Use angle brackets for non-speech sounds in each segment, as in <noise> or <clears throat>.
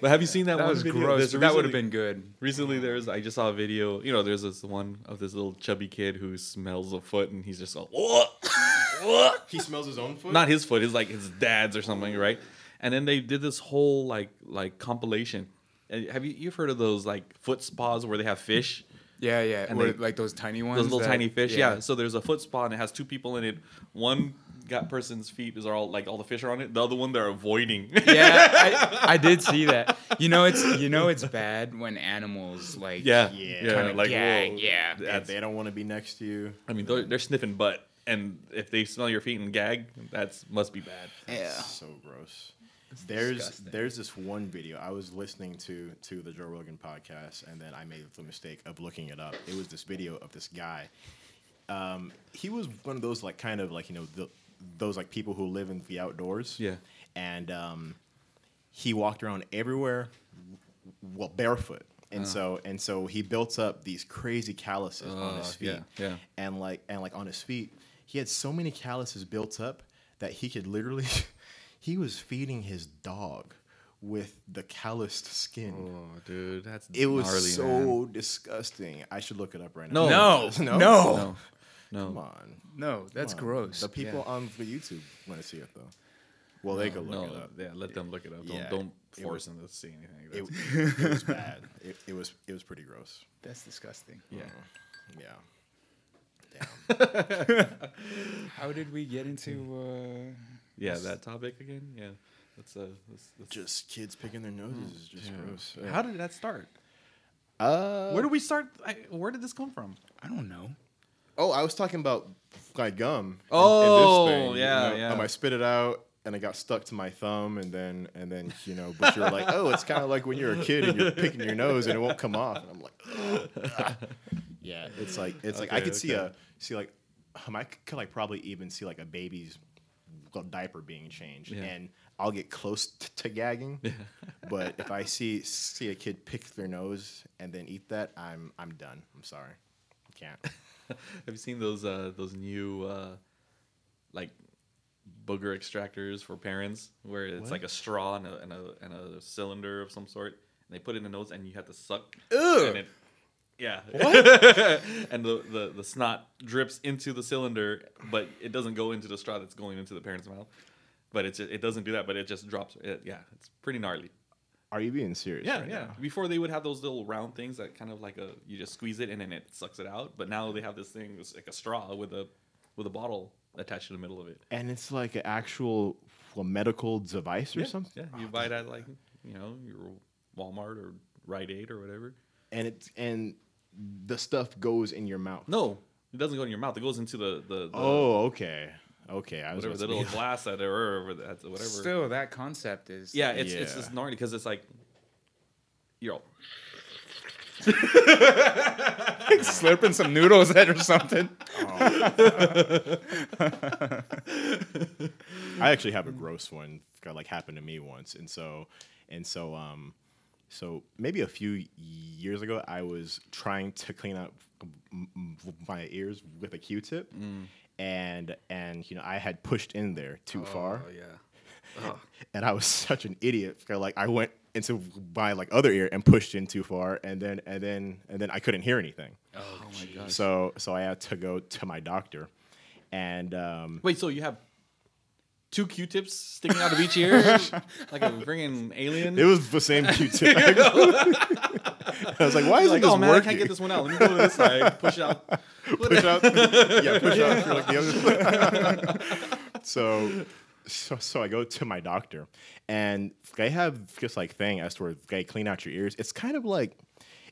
but have you seen that, That one was video? gross. There's but That would have been good. Recently, there's I just saw a video. You know, there's this one of this little chubby kid who smells a foot, and he's just like, what, what? He smells his own foot. Not his foot. It's like his dad's or something, right? And then they did this whole like like compilation. And Have you you've heard of those like foot spas where they have fish? Yeah, yeah. And Where, they- like those tiny ones. Those little that- tiny fish, yeah. So there's a foot spa and it has two people in it. One got person's feet is all like all the fish are on it. The other one they're avoiding. yeah, I, I <laughs> did see that. You know, it's you know it's bad when animals like yeah, Yeah. yeah, Kinda like gag, whoa. yeah. They, they don't want to be next to you. I mean, they're, they're sniffing butt, and if they smell your feet and gag, that's must be bad. yeah. So gross. There's disgusting. there's this one video I was listening to to the Joe Rogan podcast, and then I made the mistake of looking it up. It was this video of this guy. Um, he was one of those like kind of like you know the, those like people who live in the outdoors. Yeah. and um, he walked around everywhere, well barefoot, and so and so he built up these crazy calluses on his Uh, feet. yeah, yeah. and like and like on his feet, he had so many calluses built up that he could literally, <laughs> he was feeding his dog with the calloused skin. Oh, dude, that's It was gnarly, so man. disgusting. I should look it up right now. No, <laughs> No? no, no, no. <laughs> Come on. no. That's Come on. gross. The people Yeah. on the YouTube want to see it though. Well, they could look no, it up. yeah, let them look it up. Don't Yeah, don't it force was- them to see anything. It, That's- <laughs> it was bad. It, it was it was pretty gross. That's disgusting. yeah. Yeah. Damn. <laughs> How did we get into? uh Yeah, that topic again. Yeah, that's uh, that's, that's just kids picking their noses is just yeah. gross. How did that start? Uh, Where did we start? I, where did this come from? I don't know. Oh, I was talking about like gum. and Oh, this thing, you yeah, know, yeah. Um, I spit it out and it got stuck to my thumb, and then and then you know, but you're like, oh, it's kind of like when you're a kid and you're picking your nose and it won't come off, and I'm like, "Ugh." yeah, it's like it's like I Okay, could see okay. a see like um, I could like probably even see like a baby's diaper being changed, Yeah. and I'll get close t- to gagging. but if I see see a kid pick their nose and then eat that, I'm I'm done. I'm sorry, I can't. <laughs> Have you seen those uh, those new uh, like booger extractors for parents, where it's What? like a straw and a, and a and a cylinder of some sort, and they put it in the nose and you have to suck. Ugh. And it, yeah. <laughs> and the, the the snot drips into the cylinder, but it doesn't go into the straw that's going into the parent's mouth. But it's it doesn't do that, but it just drops. It, yeah, it's pretty gnarly. Are you being serious? Yeah, right yeah. now? Before they would have those little round things that kind of like a you just squeeze it and then it sucks it out. But now they have this thing, it's like a straw with a with a bottle attached to the middle of it. And it's like an actual well, medical device or yeah, something. Yeah, you buy it at like you know your Walmart or Rite Aid or whatever. And it's and the stuff goes in your mouth. No, it doesn't go in your mouth. It goes into the the, the Oh, okay. Okay. I was whatever about the little be- glass that or whatever that's whatever. Still, that concept is. yeah, it's it's just gnarly because it's like you're all, <laughs> <laughs> slurping some noodles at or something. I actually have a gross one that like happened to me once, and so and so um so maybe a few years ago I was trying to clean out m- m- my ears with a Q-tip, and and you know I had pushed in there too far, Oh yeah. <laughs> and I was such an idiot. 'cause, Like I went into my like other ear and pushed in too far, and then and then and then I couldn't hear anything. Oh, my gosh. So so I had to go to my doctor, and um, Wait, so you have two Q-tips sticking out of each <laughs> ear, like a freaking alien? it was the same Q-tip. <laughs> I was like, why isn't like, this oh man, I can't get this one out. Let me go to this side, push it out. push out. <laughs> yeah, push out for like the <laughs> other. so, so, so I go to my doctor, and they have this like thing as to where they clean out your ears. It's kind of like,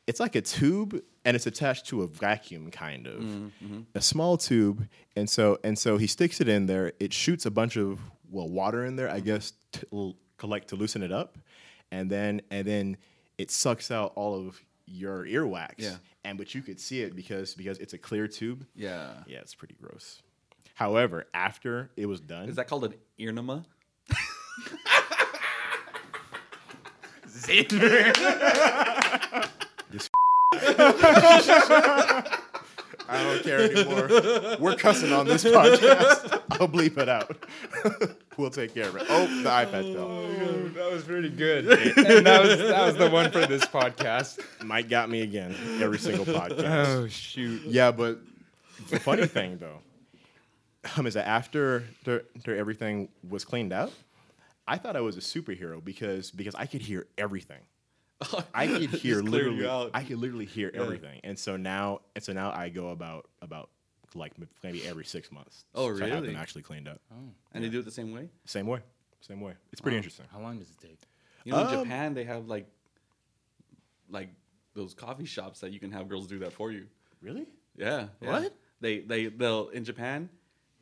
it's like a tube, and it's attached to a vacuum, kind of, mm-hmm, mm-hmm. a small tube, and so and so he sticks it in there. It shoots a bunch of well water in there, I guess, to collect to loosen it up, and then and then it sucks out all of your earwax. Yeah. And but you could see it because because it's a clear tube. Yeah. Yeah, it's pretty gross. However, after it was done, Is that called an earnema? <laughs> I don't care anymore. We're cussing on this podcast. I'll bleep it out. <laughs> <laughs> we'll take care of it. Oh, the iPad fell. that was pretty good. and <laughs> that was that was the one for this podcast. Mike got me again every single <laughs> podcast. Oh shoot. Yeah, but the funny thing though um, is that after the, the everything was cleaned out, I thought I was a superhero because because I could hear everything. I could hear literally. I could literally hear Yeah. everything, and so now and so now I go about about like maybe every six months. Oh, really? to have them actually cleaned up. Oh. and they do it the same way. Same way, same way. It's pretty Wow. interesting. How long does it take? You know, in Um, Japan they have like, like those coffee shops that you can have girls do that for you. Really? Yeah. yeah. What? They they they'll in Japan,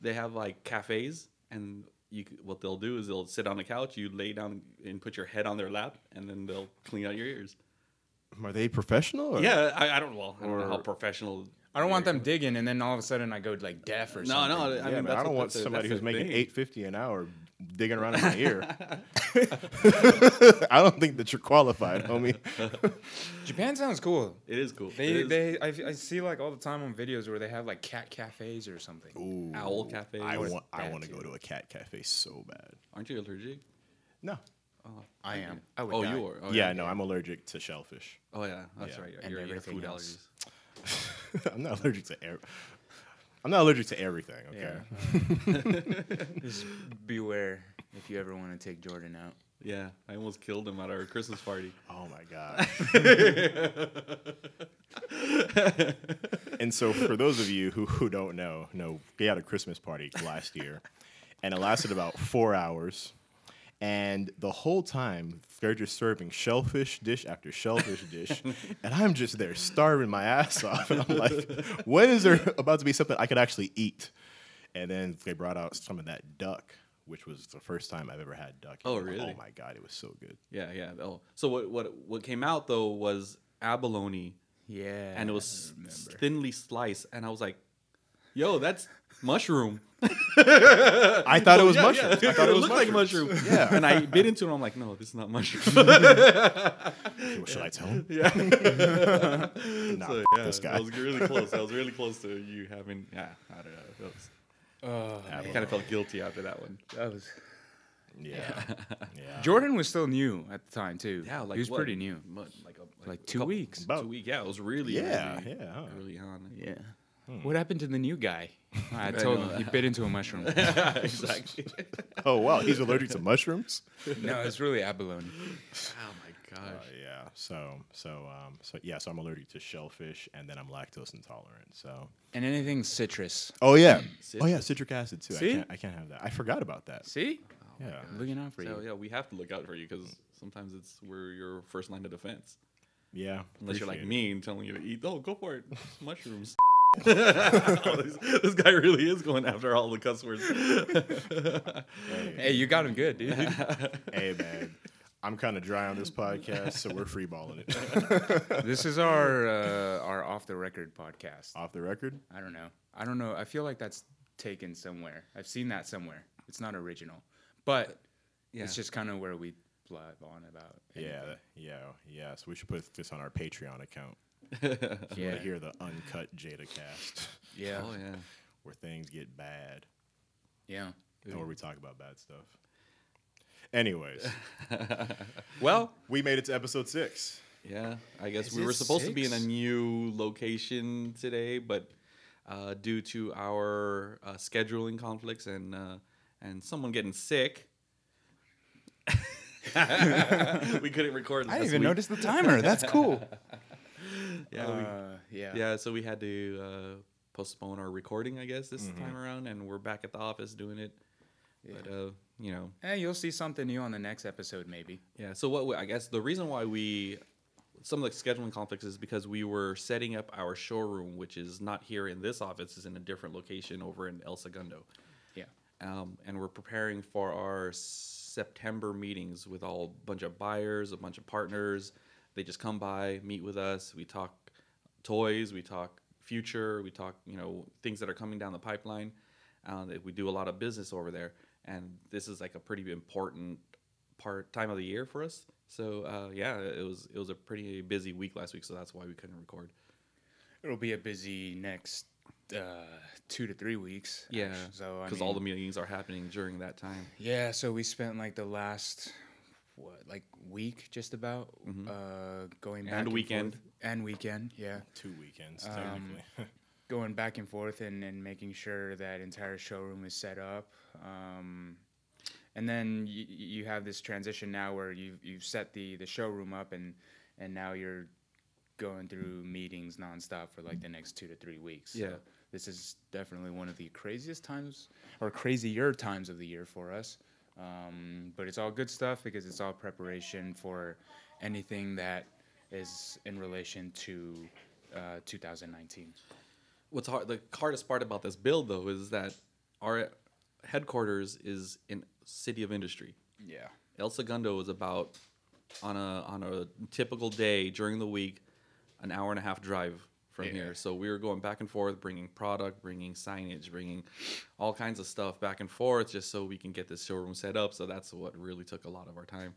they have like cafes and you what they'll do is they'll sit on the couch, you lay down and put your head on their lap, and then they'll clean out your ears. Are they professional? Or? Yeah, I, I don't well, I don't know how professional. I don't want them digging, and then all of a sudden I go like deaf or No, something. no, I Yeah, mean, man, that's I don't what- want that's a- somebody that's who's the making thing. eight fifty an hour digging around in my ear. <laughs> <laughs> I don't think that you're qualified, homie. <laughs> Japan sounds cool. It is cool. They, It is they, I, I see like all the time on videos where they have like cat cafes or something. Ooh, Owl cafe. I want. I that want to too. go to a cat cafe so bad. Aren't you allergic? No. Oh, I am. I would oh, die. you are. Oh, yeah, no, I'm allergic to shellfish. Oh yeah, that's Yeah. right. And You're, you have everything food else. allergies. <laughs> I'm not allergic to air. I'm not allergic to everything. Okay. <laughs> Just beware if you ever want to take Jordan out. Yeah, I almost killed him at our Christmas party. Oh my god. <laughs> and so, for those of you who, who don't know, no, we had a Christmas party last year, and it lasted about four hours. And the whole time, they're just serving shellfish dish after shellfish dish, <laughs> and I'm just there starving my ass off. And I'm like, when is there about to be something I could actually eat? And then they brought out some of that duck, which was the first time I've ever had duck. Oh, oh, really? Oh my god, it was so good. Yeah, yeah. Oh, so what what what came out though was abalone, Yeah. and it was thinly sliced, and I was like, "Yo, that's mushroom." <laughs> I thought it oh, was Yeah, mushrooms. yeah. I thought it was looked like mushrooms. mushroom. Yeah. and I bit into it. I'm like, "No, this is not mushroom." What <laughs> should I tell him? <laughs> yeah. Nah, so, yeah, this guy. I was really close. I was really close to you having. Yeah, I don't know. It was, Oh, I kind of felt guilty after that one. that was. Yeah. yeah. Jordan was still new at the time too. Yeah, like he was what, pretty new. What, like a, Like a two couple- weeks. About- two weeks. Yeah, it was really. Yeah, really, yeah, huh. Early on. Yeah. What happened to the new guy? I <laughs> I told know. him he bit into a mushroom. <laughs> exactly. <laughs> Oh wow, he's allergic to mushrooms. no, it's really abalone. oh my Uh, gosh. yeah. So so um so yeah. So I'm allergic to shellfish, and then I'm lactose intolerant. So. And anything citrus. Oh yeah. Oh yeah, citric acid too. See? I can't I can't have that. I forgot about that. See? Yeah. Looking out for So you. yeah, we have to look out for you because sometimes it's we're your first line of defense. Yeah. Unless you're like appreciate me and telling you to eat, oh, go for it, mushrooms. Oh, <laughs> this, this guy really is going after all the cuss words. it. <laughs> Hey, you got him good, dude. <laughs> Hey man, I'm kind of dry on this podcast, so we're freeballing it. this is our uh, our off the record podcast. Off the record. I don't know. I don't know. I feel like that's taken somewhere. I've seen that somewhere. It's not original, but Yeah. it's just kind of where we blab on about. Yeah, yeah, yeah. So we should put this on our Patreon account. <laughs> Yeah. You want to hear the uncut Jada cast, <laughs> Yeah. Oh yeah. where things get bad, Yeah. and where we talk about bad stuff. Anyways, <laughs> Well, we made it to episode six. Yeah, I guess Is we were supposed to be in a new location today, but uh, due to our uh, scheduling conflicts and uh, and someone getting sick, we couldn't record. I didn't even week. notice the timer. That's cool. Yeah, we, Uh, yeah. yeah. So we had to uh, postpone our recording, I guess, this Mm-hmm. time around, and we're back at the office doing it. But uh, you know, Hey, you'll see something new on the next episode, maybe. Yeah. So what we, I guess the reason why we some of the scheduling conflicts is because we were setting up our showroom, which is not here in this office, is in a different location over in El Segundo. Yeah. Um, and we're preparing for our September meetings with all bunch of buyers, a bunch of partners. They just come by, meet with us. We talk toys, we talk future, we talk you know things that are coming down the pipeline. Uh, we do a lot of business over there, and this is like a pretty important part time of the year for us. So uh, yeah, it was it was a pretty busy week last week, so that's why we couldn't record. It'll be a busy next uh, two to three weeks. Yeah, actu- So because all the meetings are happening during that time. yeah. So we spent like the last what like week just about uh, going back And weekend. forth. and weekend yeah Two weekends, Um, technically. <laughs> going back and forth and, and making sure that entire showroom is set up. Um, and then you, you have this transition now where you've, you've set the, the showroom up and, and now you're going through meetings nonstop for like the next two to three weeks. Yeah. So this is definitely one of the craziest times or crazier times of the year for us. Um, but it's all good stuff because it's all preparation for anything that is in relation to uh, 2019. What's hard, the hardest part about this build though is that our headquarters is in City of Industry. Yeah. El Segundo is about on a on a typical day during the week, an hour and a half drive from Yeah. here. So we were going back and forth, bringing product, bringing signage, bringing all kinds of stuff back and forth, just so we can get this showroom set up. So that's what really took a lot of our time.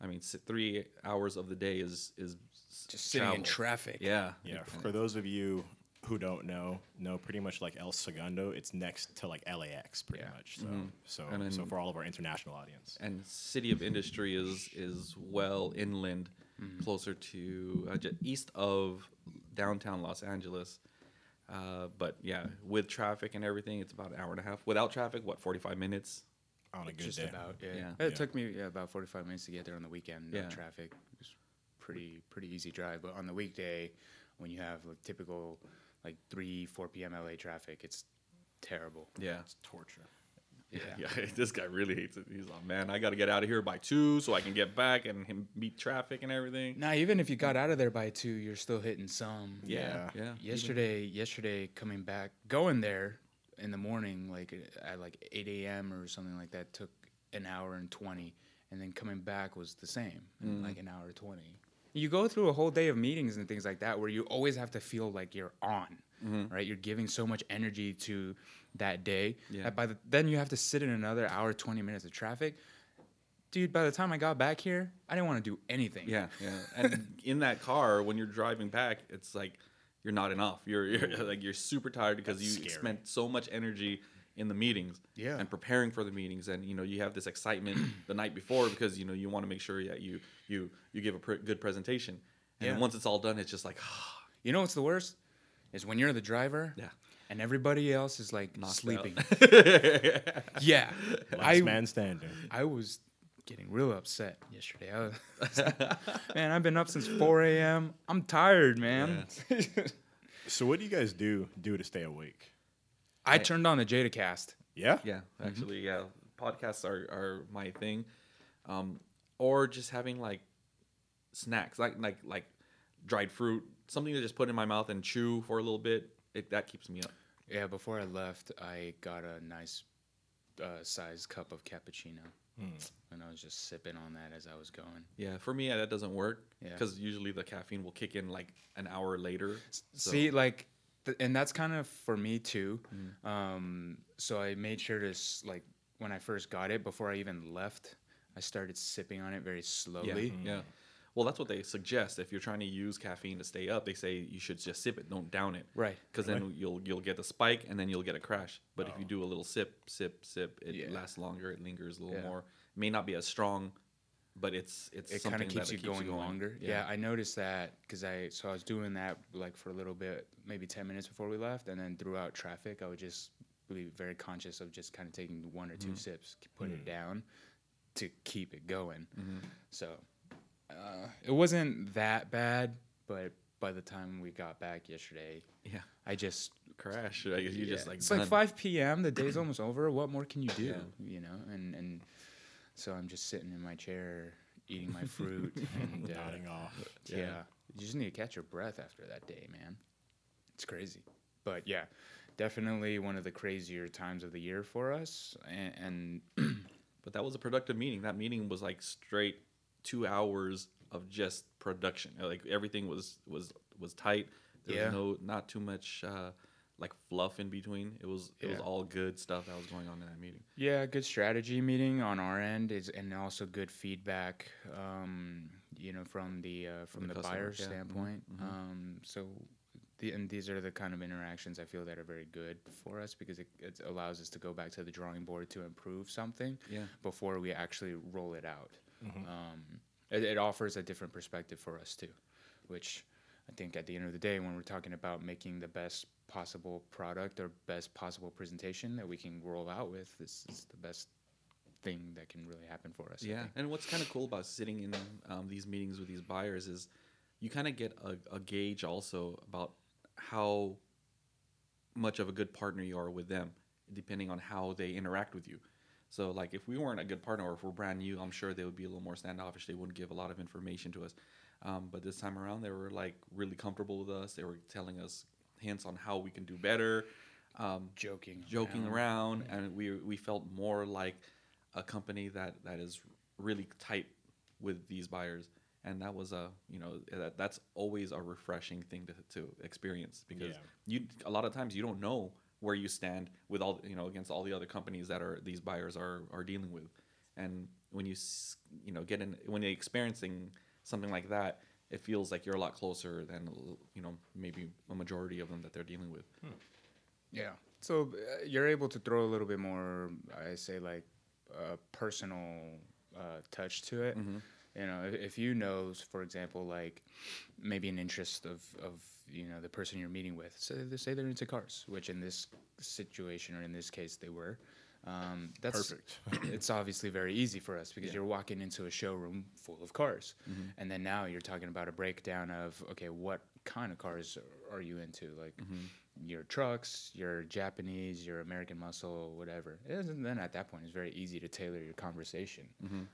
I mean, three hours of the day is is s- Just sitting in traffic. Yeah, yeah, for those of you who don't know, know pretty much like El Segundo, it's next to like LAX, pretty Yeah. much. So, so, then- so for all of our international audience. and City of Industry is is well inland, closer to uh, ju- east of downtown Los Angeles. Uh, but yeah, with traffic and everything, it's about an hour and a half. Without traffic, what forty five minutes? on a good Just day. about, yeah. Yeah. It Yeah. took me yeah, about 45 minutes to get there on the weekend. No Yeah. traffic. It was pretty pretty easy drive. But on the weekday, when you have like typical like 3, 4 p.m. LA traffic, it's terrible. Yeah, It's torture. Yeah. <laughs> yeah. <laughs> This guy really hates it. He's like, man, I got to get out of here by two so I can get back and him beat traffic and everything. Now, even if you got out of there by 2, you're still hitting some. Yeah, Yeah. yeah. Yesterday, yesterday coming back, going there in the morning, like at like 8 a.m. or something like that, took an hour and 20, and then coming back was the same, in mm-hmm. like an hour 20. You go through a whole day of meetings and things like that where you always have to feel like you're on, Mm-hmm. right? You're giving so much energy to that day Yeah. that by the, then you have to sit in another hour 20 minutes of traffic. Dude, by the time I got back here, I didn't want to do anything. Yeah, yeah. And in that car, when you're driving back, it's like you're not enough. You're, you're <laughs> like you're super tired because That's you scary. spent so much energy in the meetings Yeah. and preparing for the meetings, and you know you have this excitement <clears throat> the night before because you know you want to make sure that you you you give a pr- good presentation. And Yeah. once it's all done, it's just like <sighs> You know what's the worst? Is when you're the driver yeah, and everybody else is like knocked sleeping. <laughs> yeah. Last I, man standing. I was getting real upset yesterday. I was, <laughs> man, I've been up since 4 a.m. I'm tired, man. So what do you guys do do to stay awake? I turned on the Jadacast. Yeah. Yeah, actually, yeah. Podcasts are, are my thing, um, or just having like snacks, like like like dried fruit, something to just put in my mouth and chew for a little bit. It, that keeps me up. Yeah, before I left, I got a nice uh, sized cup of cappuccino. And I was just sipping on that as I was going. Yeah, for me, yeah, that doesn't work Yeah. because usually the caffeine will kick in like an hour later. So, See, like, th- and that's kind of for me too. Mm-hmm. Um, so I made sure to s- like when I first got it, before I even left, I started sipping on it very yeah, slowly. yeah. Well, that's what they suggest. If you're trying to use caffeine to stay up, they say you should just sip it, don't down it. Right. Because then you'll you'll get the spike and then you'll get a crash. But if you oh. do a little sip, sip, sip, it Yeah. lasts longer. It lingers a little Yeah. more. May not be as strong, but it's it's It something kind of keeps, you, it going longer. Yeah. I noticed that because I so I was doing that like for a little bit, maybe ten minutes before we left, and then throughout traffic, I would just be very conscious of just kind of taking one or 2 mm-hmm. sips, put it mm-hmm. down to keep it going. Mm-hmm. So uh, it wasn't that bad, but by the time we got back yesterday, Yeah. I just Crash. Like, you just like it's like 5 p.m. The day's almost over. What more can you do? Yeah. You know, and and so I'm just sitting in my chair eating my fruit <laughs> and uh, Nodding off. yeah. Yeah. you just need to catch your breath after that day, man. It's crazy, but yeah, definitely one of the crazier times of the year for us. And, and <clears throat> But that was a productive meeting. That meeting was like straight two hours of just production. Like everything was was was tight. There Yeah. was no not too much uh, like fluff in between. It was it was all good stuff that was going on in that meeting. yeah, good strategy meeting on our end is, and also good feedback. Um, you know, from the uh, from, the the, buyer yeah. Mhm, standpoint. Um, so. The, and these are the kind of interactions I feel that are very good for us because it, it allows us to go back to the drawing board to improve something Yeah. before we actually roll it out. Um, it, it offers a different perspective for us too, which I think at the end of the day, when we're talking about making the best possible product or best possible presentation that we can roll out with, this is the best thing that can really happen for us. Yeah, and what's kind of cool about sitting in um, these meetings with these buyers is you kind of get a, a gauge also about how much of a good partner you are with them, depending on how they interact with you. So, like, if we weren't a good partner or if we're brand new, I'm sure they would be a little more standoffish. They wouldn't give a lot of information to us. Um, but this time around, they were like really comfortable with us. They were telling us hints on how we can do better. Um, joking, joking around, and we we felt more like a company that that is really tight with these buyers, and that was a you know that, that's always a refreshing thing to, to experience because Yeah. you a lot of times you don't know where you stand with all you know against all the other companies that are these buyers are are dealing with, and when you you know get in when you're experiencing something like that. It feels like you're a lot closer than you know maybe a majority of them that they're dealing with. Yeah. So uh, you're able to throw a little bit more, I say, like uh, personal uh, touch to it. You know, if, if you know, for example, like maybe an interest of, of you know the person you're meeting with. Say they say they're into cars, which in this situation or in this case they were. Um, that's Perfect. <clears throat> it's obviously very easy for us because you're walking into a showroom full of cars, and then now you're talking about a breakdown of okay, what kind of cars are you into? Like your trucks, your Japanese, your American muscle, whatever. And then at that point, it's very easy to tailor your conversation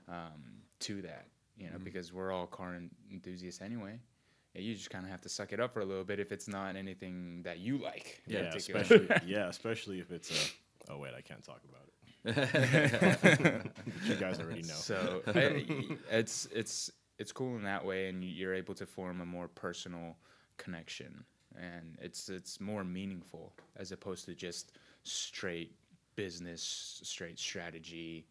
um, to that, you know, because we're all car enthusiasts anyway. Yeah, you just kind of have to suck it up for a little bit if it's not anything that you like. Yeah, particular. especially <laughs> yeah, especially if it's a. Oh wait, I can't talk about it. <laughs> <laughs> you guys already know. So I- it's it's it's cool in that way, and you're able to form a more personal connection, and it's it's more meaningful as opposed to just straight business, straight strategy.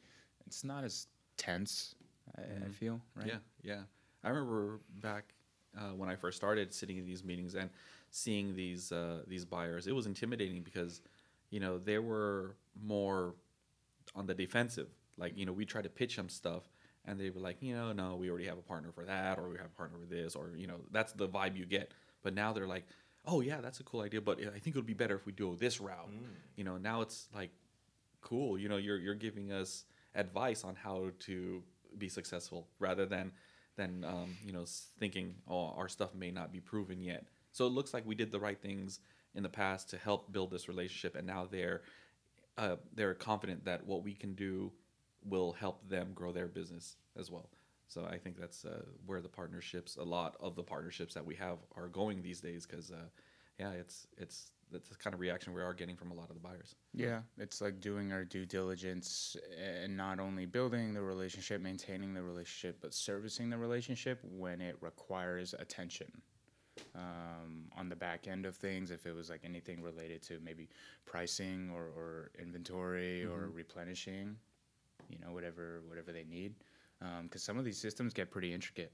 It's not as tense. I, I mm-hmm. feel right. Yeah, yeah. I remember back uh, when I first started sitting in these meetings and seeing these uh, these buyers. It was intimidating because, you know, they were more on the defensive. Like, you know, we tried to pitch them stuff, and they were like, you know, no, we already have a partner for that, or we have a partner for this, or you know, that's the vibe you get. But now they're like, oh yeah, that's a cool idea, but I think it would be better if we do this route. You know, now it's like cool you know you're you're giving us advice on how to be successful rather than than um, you know thinking oh our stuff may not be proven yet. So it looks like we did the right things in the past to help build this relationship and now they're uh, they're confident that what we can do will help them grow their business as well. So i think that's uh, where the partnerships a lot of the partnerships that we have are going these days because uh, yeah it's it's that's the kind of reaction we are getting from a lot of the buyers Yeah, it's like doing our due diligence and not only building the relationship, maintaining the relationship, but servicing the relationship when it requires attention. Um, on the back end of things, if it was like anything related to maybe pricing or, or inventory or replenishing, you know, whatever whatever they need, because some of these systems get pretty intricate.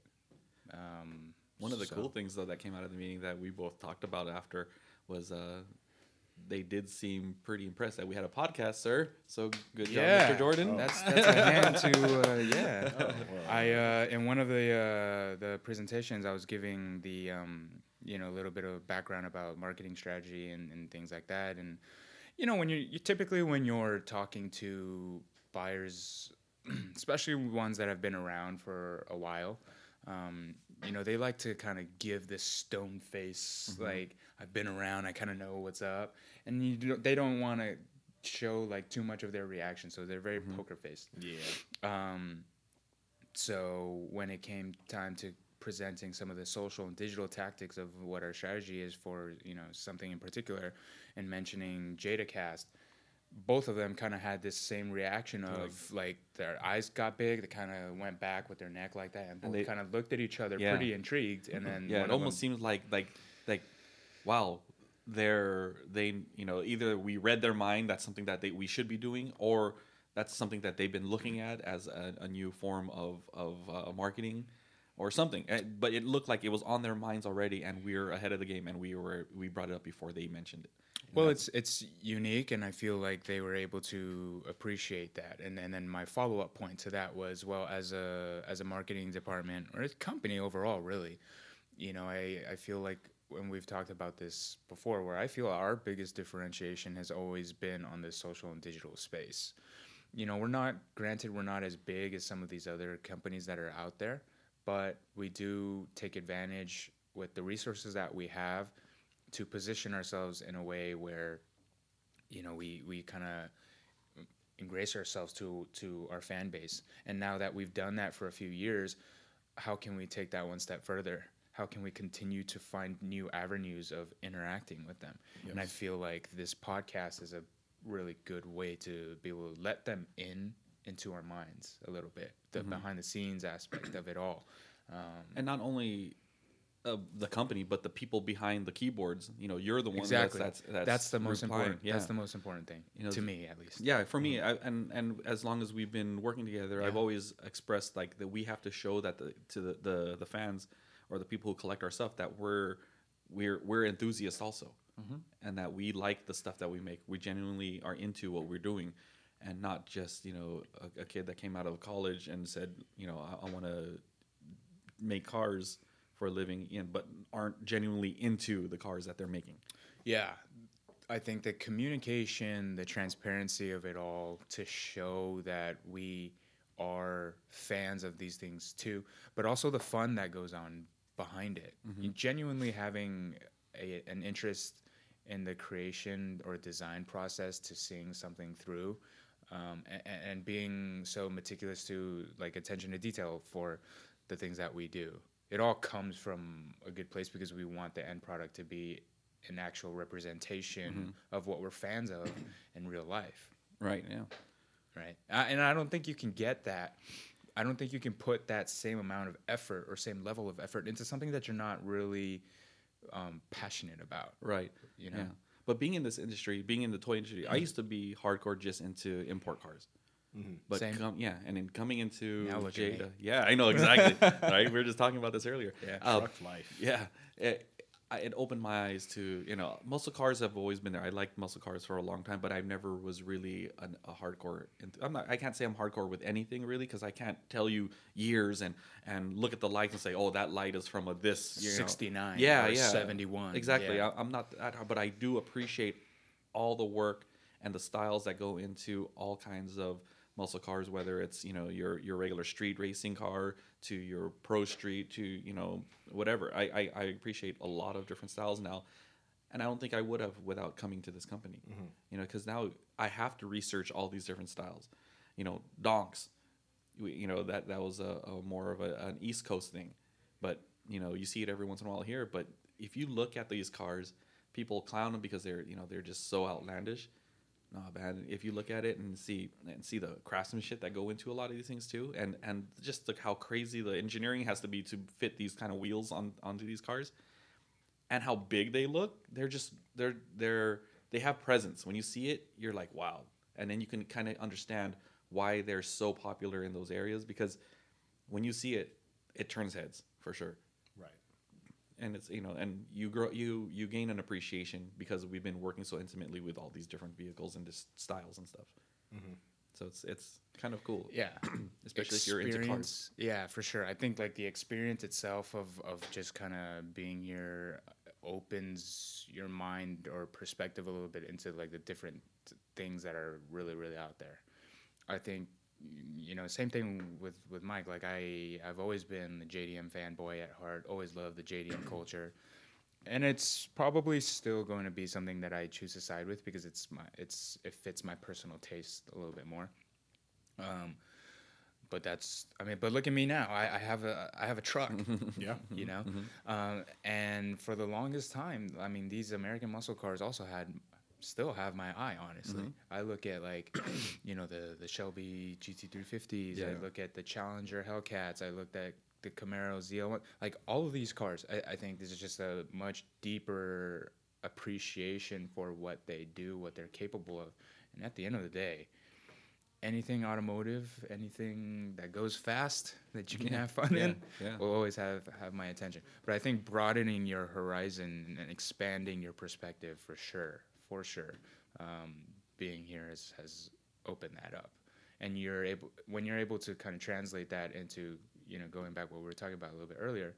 Um, One of the so- cool things though that came out of the meeting that we both talked about after was uh they did seem pretty impressed that we had a podcast, sir. So good job, Mr. Jordan. That's that's a hand to uh, yeah. <laughs> well. I uh, in one of the uh, the presentations I was giving the um, you know a little bit of background about marketing strategy and, and things like that, and you know when you you typically when you're talking to buyers, <clears throat> especially ones that have been around for a while. Um, you know, they like to kind of give this stone face, like I've been around, I kind of know what's up, and you don't, they don't want to show like too much of their reaction, so they're very poker faced. Yeah. Um, so when it came time to presenting some of the social and digital tactics of what our strategy is for, you know, something in particular, and mentioning JadaCast, both of them kind of had this same reaction of like their eyes got big, they kind of went back with their neck like that, and both they- kind of looked at each other Yeah. pretty intrigued, and then yeah, it almost them- seems like like like wow, they're they you know either we read their mind that's something that they we should be doing or that's something that they've been looking at as a, a new form of of uh, marketing. or something. Uh, But it looked like it was on their minds already, and we were ahead of the game, and we were we brought it up before they mentioned it. And Well, it's it's unique, and I feel like they were able to appreciate that. And and then my follow up point to that was, well, as a as a marketing department or a company overall, really, you know, I I feel like when we've talked about this before, where I feel our biggest differentiation has always been on the social and digital space. You know, we're not granted we're not as big as some of these other companies that are out there, but we do take advantage with the resources that we have to position ourselves in a way where you know we we kind of embrace ourselves to to our fan base. And now that we've done that for a few years how can we take that one step further? How can we continue to find new avenues of interacting with them? And i feel like this podcast is a really good way to be able to let them in into our minds a little bit the behind the scenes aspect of it all. Um, and not only uh, the company, but the people behind the keyboards. You know, you're the one exactly that's that's, that's, the most replying. important Yeah. that's the most important thing You know, to me at least Yeah, for me, I, and and as long as we've been working together, I've always expressed like that we have to show that the, to the, the the fans or the people who collect our stuff that we're we're we're enthusiasts also, and that we like the stuff that we make. We genuinely are into what we're doing, and not just you know a, a kid that came out of college and said you know I, I want to make cars for a living, in, but aren't genuinely into the cars that they're making. Yeah. I think the communication, the transparency of it all to show that we are fans of these things too, but also the fun that goes on behind it. You genuinely having a, an interest in the creation or design process to seeing something through. Um, and, and being so meticulous to like attention to detail for the things that we do. It all comes from a good place because we want the end product to be an actual representation of what we're fans of in real life, Right. Yeah. right? I, and I don't think you can get that. I don't think you can put that same amount of effort or same level of effort into something that you're not really um, passionate about. Right. You know? Yeah. But being in this industry, being in the toy industry, I used to be hardcore just into import cars. But Same. yeah, and then coming into Now look at me. Jada, yeah, I know exactly. <laughs> right, we were just talking about this earlier. Yeah. Uh, Truck life. yeah, it, I- it opened my eyes to you know muscle cars have always been there. I liked muscle cars for a long time, but I never was really an, a hardcore. I'm not. I can't say I'm hardcore with anything really because I can't tell you years and and look at the lights and say, oh, that light is from a this you 69 Yeah, or yeah, 71, Exactly. yeah. I, I'm not that, but I do appreciate all the work and the styles that go into all kinds of muscle cars whether it's you know your your regular street racing car to your pro street to you know whatever. I, I i appreciate a lot of different styles now and i don't think i would have without coming to this company. Mm-hmm. You know because now i have to research all these different styles. You know donks we, you know that that was a, a more of a, an east coast thing. But you know you see it every once in a while here but if you look at these cars people clown them because they're you know they're just so outlandish no man if you look at it and see and see the craftsmanship that go into a lot of these things too and and just like how crazy the engineering has to be to fit these kind of wheels on onto these cars and how big they look they're just they're they're they have presence when you see it you're like wow and then you can kind of understand why they're so popular in those areas because when you see it it turns heads for sure. And it's you know and you grow you you gain an appreciation because we've been working so intimately with all these different vehicles and just styles and stuff mm-hmm. so it's it's kind of cool Yeah. <clears throat> especially if you're into cars Experience- Yeah, for sure. I think like the experience itself of, of just kind of being here opens your mind or perspective a little bit into like the different things that are really, really out there. I think, you know, same thing with, with Mike. Like I, I've always been the JDM fanboy at heart, always loved the JDM <clears throat> culture. And it's probably still going to be something that I choose to side with because it's my, it's, it fits my personal taste a little bit more. Um, but that's I mean, but look at me now. I, I have a I have a truck, <laughs> Yeah. <laughs> you know, um, and for the longest time, I mean, these American muscle cars also had still have my eye. Honestly, mm-hmm. I look at like <clears throat> you know the the Shelby GT350s. Yeah. I look at the Challenger Hellcats. I looked at the Camaro ZL1. Like all of these cars, I, I think this is just a much deeper appreciation for what they do, what they're capable of, and at the end of the day anything automotive, anything that goes fast that you can Yeah, have fun yeah, in, yeah. will always have have my attention. But I think broadening your horizon and expanding your perspective for sure, for sure, um, being here has has opened that up. And you're able when you're able to kind of translate that into you know going back what we were talking about a little bit earlier,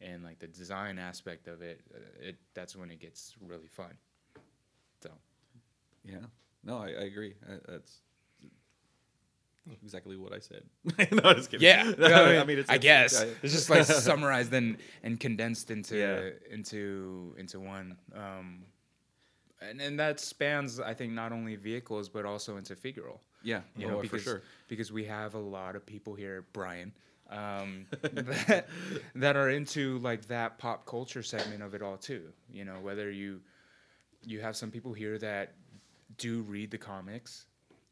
and like the design aspect of it, uh, it that's when it gets really fun. So Yeah. No, I, I agree. I, that's exactly what I said. <laughs> no, just kidding. Yeah, <laughs> No, I, I mean, it's, I it's- guess yeah. it's just like <laughs> summarized and and condensed into Yeah. into into one. Um, and and that spans, I think, not only vehicles but also into figural. Yeah, You oh, know, for because sure. because we have a lot of people here, Brian, um, <laughs> that that are into like that pop culture segment of it all too. You know, whether you you have some people here that do read the comics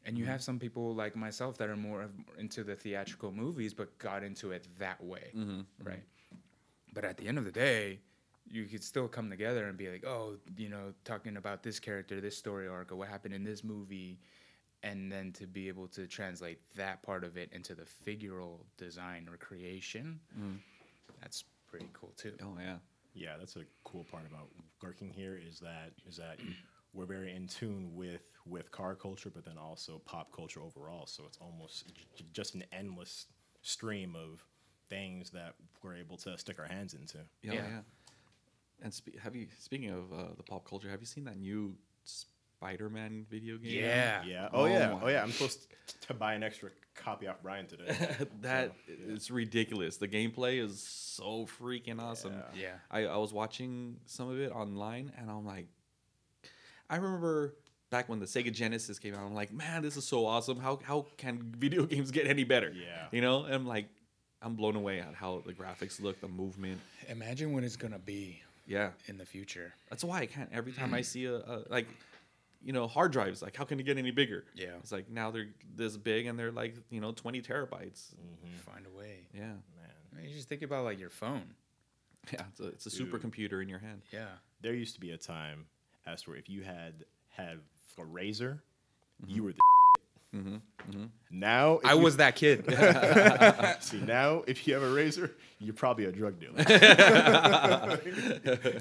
and you Mm-hmm. have some people like myself that are more of- into the theatrical movies but got into it that way Mm-hmm. right but at the end of the day you could still come together and be like oh you know talking about this character this story arc or what happened in this movie and then to be able to translate that part of it into the figural design or creation mm-hmm. that's pretty cool too Oh yeah. Yeah, that's a cool part about working here is that is that we're very in tune with with car culture, but then also pop culture overall. So it's almost j- just an endless stream of things that we're able to stick our hands into. Yeah, Yeah. yeah. And spe- have you speaking of uh, the pop culture, have you seen that new Spider-Man video game? yeah Yeah. Oh, Oh yeah. my Oh yeah. I'm supposed to buy an extra copy off Brian today. <laughs> that So, is ridiculous. The gameplay is so freaking awesome. Yeah. yeah I, I was watching some of it online and I'm like, I remember back when the Sega Genesis came out, I'm like, man, this is so awesome. How how can video <laughs> games get any better? Yeah. You know, and I'm like, I'm blown away at how the graphics look, the movement. imagine what it's gonna be Yeah. in the future That's why I can't. Every time I see a, a like, you know, hard drives, like how can it get any bigger? Yeah. It's like now they're this big and they're like you know 20 terabytes. find a way Yeah. Man. I mean, you just think about like your phone Yeah. It's a, it's a supercomputer in your hand. yeah There used to be a time as where if you had had a razor, Mm-hmm. you were the. Mm-hmm. Now, I you- was that kid. <laughs> See now, if you have a razor, you're probably a drug dealer. <laughs>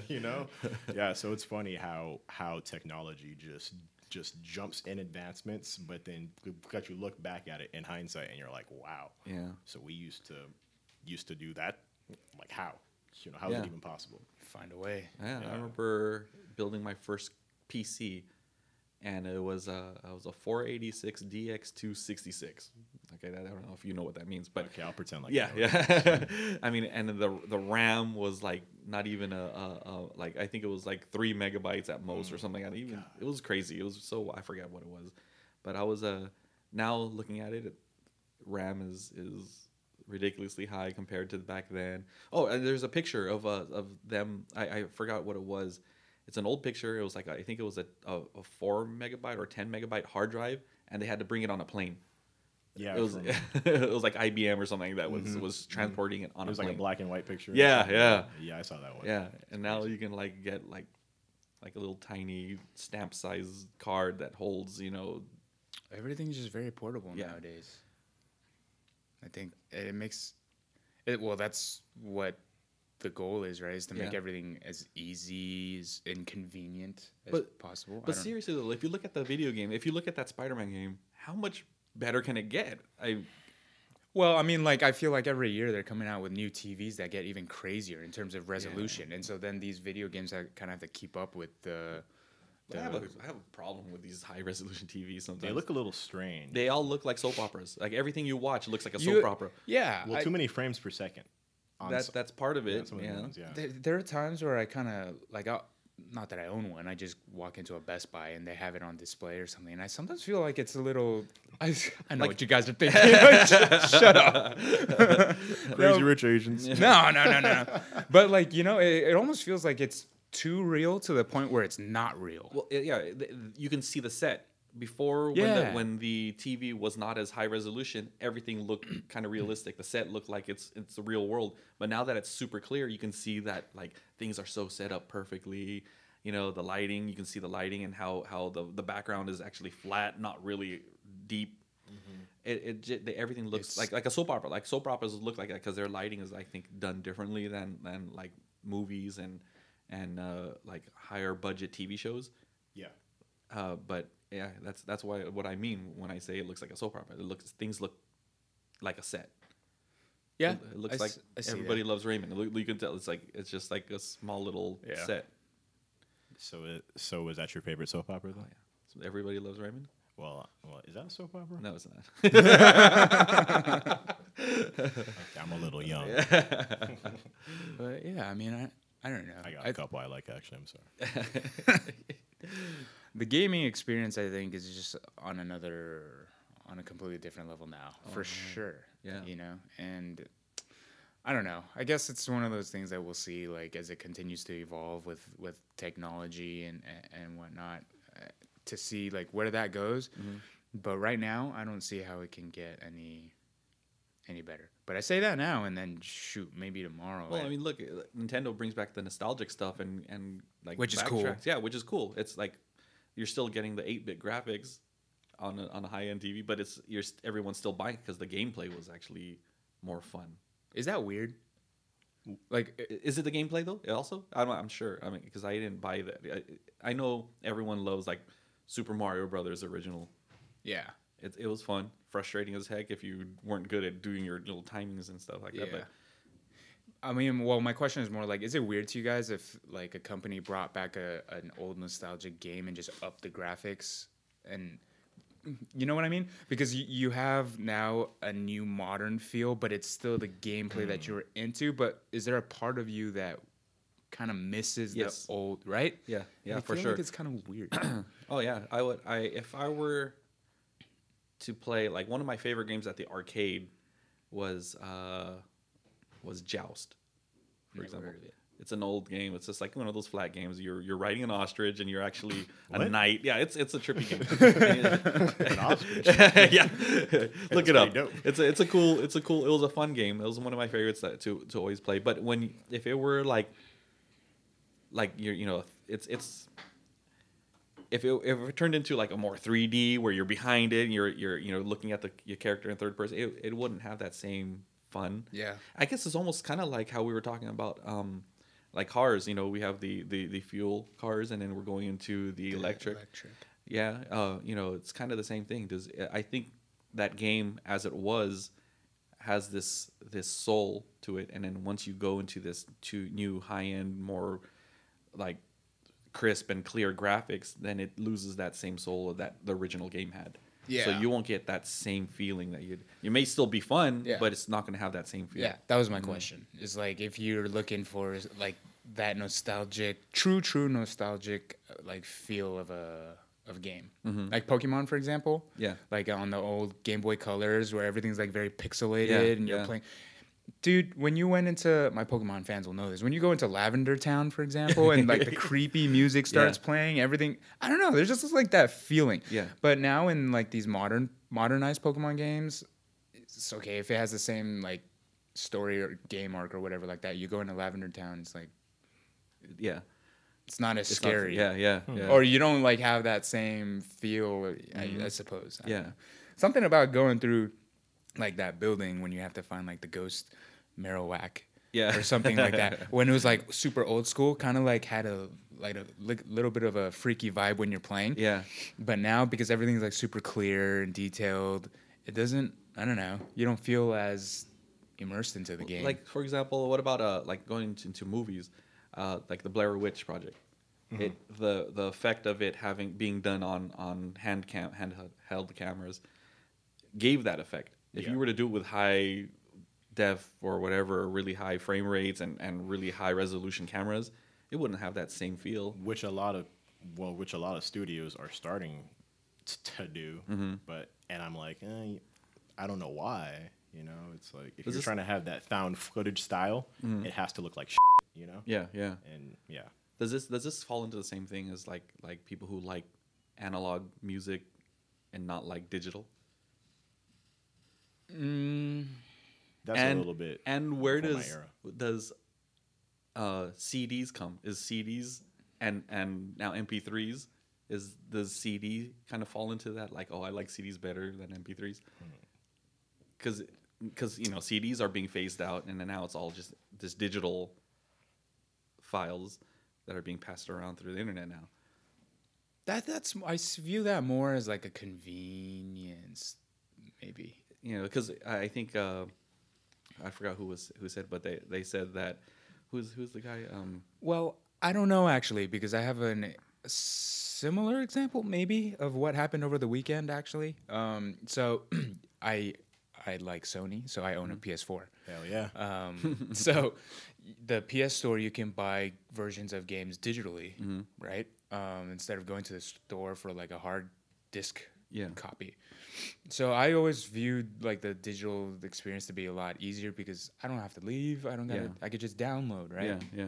you know, yeah. So it's funny how how technology just just jumps in advancements, but then because you look back at it in hindsight and you're like, wow. Yeah. So we used to used to do that. Like how? You know, how is Yeah. it even possible? Find a way. Yeah, Yeah. I remember building my first PC, and it was a it was a 486 DX266. Okay, that, I don't know if you know what that means, but Okay, I'll pretend like yeah, I yeah. <laughs> I mean, and the the RAM was like not even a, a, a like I think it was like three megabytes at most or something. I don't even it was crazy. It was so I forget what it was, but I was uh now looking at it, it RAM is is ridiculously high compared to back then. Oh, and there's a picture of uh, of them. I, I forgot what it was. It's an old picture. It was like I think it was a, a, a four megabyte or ten megabyte hard drive, and they had to bring it on a plane. Yeah, it was from- <laughs> it was like IBM or something that was mm-hmm. was transporting it on a plane. It was a like plane. a black and white picture. Yeah, yeah. yeah. I saw that one. yeah, and now you can like get like like a little tiny stamp size card that holds you know Everything's just very portable Yeah. nowadays. I think it makes it well. That's what the goal is, right? Is to make Yeah. everything as easy as and convenient as But- possible. But don't- seriously though, if you look at the video game, if you look at that Spider-Man game, how much better can it get? I Well, I mean, like I feel like every year they're coming out with new TVs that get even crazier in terms of resolution, and so then these video games kind of have to keep up with the. I have, a, I have a problem with these <laughs> high resolution TVs sometimes. They look a little strange. They all look like soap operas. Like everything you watch looks like a You- soap opera. yeah, well, I- too many frames per second. On That s- that's part of it. some Yeah. ones, yeah. There, there are times where I kind of like, i not that I own one. I just walk into a Best Buy and they have it on display or something, and I sometimes feel like it's a little. <laughs> I, I know what you guys are thinking. <laughs> Shut up. <laughs> Crazy rich Asians. No, no, no, no. But like you know, it, it almost feels like it's too real to the point where it's not real. Well, yeah, you can see the set before when the, when the TV was not as high resolution. Everything looked <clears throat> kind of realistic. The set looked like it's it's the real world. But now that it's super clear, you can see that like things are so set up perfectly. You know, the lighting. You can see the lighting and how how the the background is actually flat, not really deep. it, it they, everything looks It's- like like a soap opera. Like soap operas look like that because their lighting is I think done differently than than like movies and and uh, like higher budget TV shows. Yeah. Uh, but yeah, that's that's why what I mean when I say it looks like a soap opera. It looks things look like a set. Yeah, it, it looks I like s- I see everybody that. loves Raymond. It look- You can tell it's like it's just like a small little Yeah. set. So it so was that your favorite soap opera Oh though? yeah, so everybody loves Raymond. Well, well, is that a soap opera? No, it's not. <laughs> <laughs> Okay, I'm a little young. <laughs> But yeah, I mean, I I don't know. I got a I- couple I like actually. I'm sorry. The gaming experience, I think, is just on another, on a completely different level now, for sure. Yeah. You know, and I don't know. I guess it's one of those things that we'll see, like as it continues to evolve with with technology and and, and whatnot, uh, to see like where that goes. Mm-hmm. But right now, I don't see how it can get any any better. But I say that now, and then shoot, maybe tomorrow. Well, I- mean, look, uh, Nintendo brings back the nostalgic stuff and and like Which is cool. Yeah, which is cool. It's like you're still getting the 8-bit graphics on a, on a high-end TV, but it's you're everyone's still buying because the gameplay was actually more fun. is that weird? Like, Is it the gameplay though? Also, I'm, I'm sure. I mean, because I didn't buy that. I, I know everyone loves like Super Mario Brothers original. yeah. It, it was fun, frustrating as heck if you weren't good at doing your little timings and stuff like that. Yeah. But I mean, well, my question is more like, is it weird to you guys if like a company brought back a an old nostalgic game and just upped the graphics and you know what I mean? Because you, you have now a new modern feel, but it's still the gameplay that you're into. But is there a part of you that kind of misses Yes. the old, right? yeah, yeah, I for sure. Like it's kind of weird. <clears throat> Oh yeah, I would. I if I were to play like one of my favorite games at the arcade was uh was Joust, for Never example. it. It's an old game. It's just like one of those flat games. You're you're riding an ostrich and you're actually <laughs> a knight. Yeah, it's it's a trippy game. <laughs> <laughs> An ostrich. yeah, look it up. dope. It's a it's a cool it's a cool. It was a fun game. It was one of my favorites that, to to always play. But when if it were like like you're you know it's it's if it, if it turned into like a more 3D where you're behind it and you're you're you know looking at the your character in third person, it, it wouldn't have that same fun. yeah. I guess it's almost kind of like how we were talking about um like cars. You know, we have the the the fuel cars and then we're going into the electric. Electric. Yeah, uh, you know, it's kind of the same thing. Does I think that game as it was has this this soul to it, and then once you go into this to new high end, more like crisp and clear graphics, then it loses that same soul that the original game had. So you won't get that same feeling that you you may still be fun, Yeah. but it's not going to have that same feeling. Yeah, that was my question. Is like if you're looking for like that nostalgic, true, true nostalgic uh, like feel of a of game, like Pokemon, for example. Yeah. Like on the old Game Boy Colors, where everything's like very pixelated, Yeah, and you're yeah. playing. Dude, when you went into my Pokemon fans will know this. When you go into Lavender Town, for example, and like the <laughs> creepy music starts Yeah. playing, everything I don't know. There's just like that feeling. Yeah. But now in like these modern modernized Pokemon games, it's okay if it has the same like story or game arc or whatever like that. You go into Lavender Town, it's like yeah, it's not as It's not- scary. yeah, yeah, hmm. yeah. Or you don't like have that same feel. I, I mm-hmm. suppose. I Yeah. know. Something about going through like that building when you have to find like the ghost Marowak. Yeah. Or something like that. <laughs> When it was like super old school, kind of like had a like a li- little bit of a freaky vibe when you're playing. yeah. But now because everything's like super clear and detailed, it doesn't. I don't know. You don't feel as immersed into the game. Like for example, what about uh like going into, into movies, uh like the Blair Witch Project. Mm-hmm. It the the effect of it having being done on on hand cam handheld cameras gave that effect. If Yeah. you were to do it with high def or whatever, really high frame rates and and really high resolution cameras, it wouldn't have that same feel. which a lot of well, which a lot of studios are starting t- <laughs> to do. Mm-hmm. But and I'm like, eh, I don't know why. You know, it's like if Does you're trying to have that found footage style, it has to look like shit, <laughs> you know. Yeah, yeah. And yeah, Does this does this fall into the same thing as like like people who like analog music and not like digital? Mm, that's and, a little bit. And where before my does era. does uh, CDs come? Is CDs and and now MP3s? Is does CD kind of fall into that? Like, oh, I like CDs better than MP3s. because because you know CDs are being phased out, and then now it's all just this digital files that are being passed around through the internet now. That that's I view that more as like a convenience, maybe. You know, because I I think uh, I forgot who was who said, but they they said that who's who's the guy? Um, Well, I don't know actually because I have an, a similar example maybe of what happened over the weekend actually. Um, so <clears throat> I I like Sony, so I own a PS4. Hell yeah. Um, <laughs> so the PS Store, you can buy versions of games digitally, right? Um, instead of going to the store for like a hard disk Yeah. copy. So I always viewed like the digital experience to be a lot easier because I don't have to leave. I don't gotta. Yeah. I could just download, right? Yeah,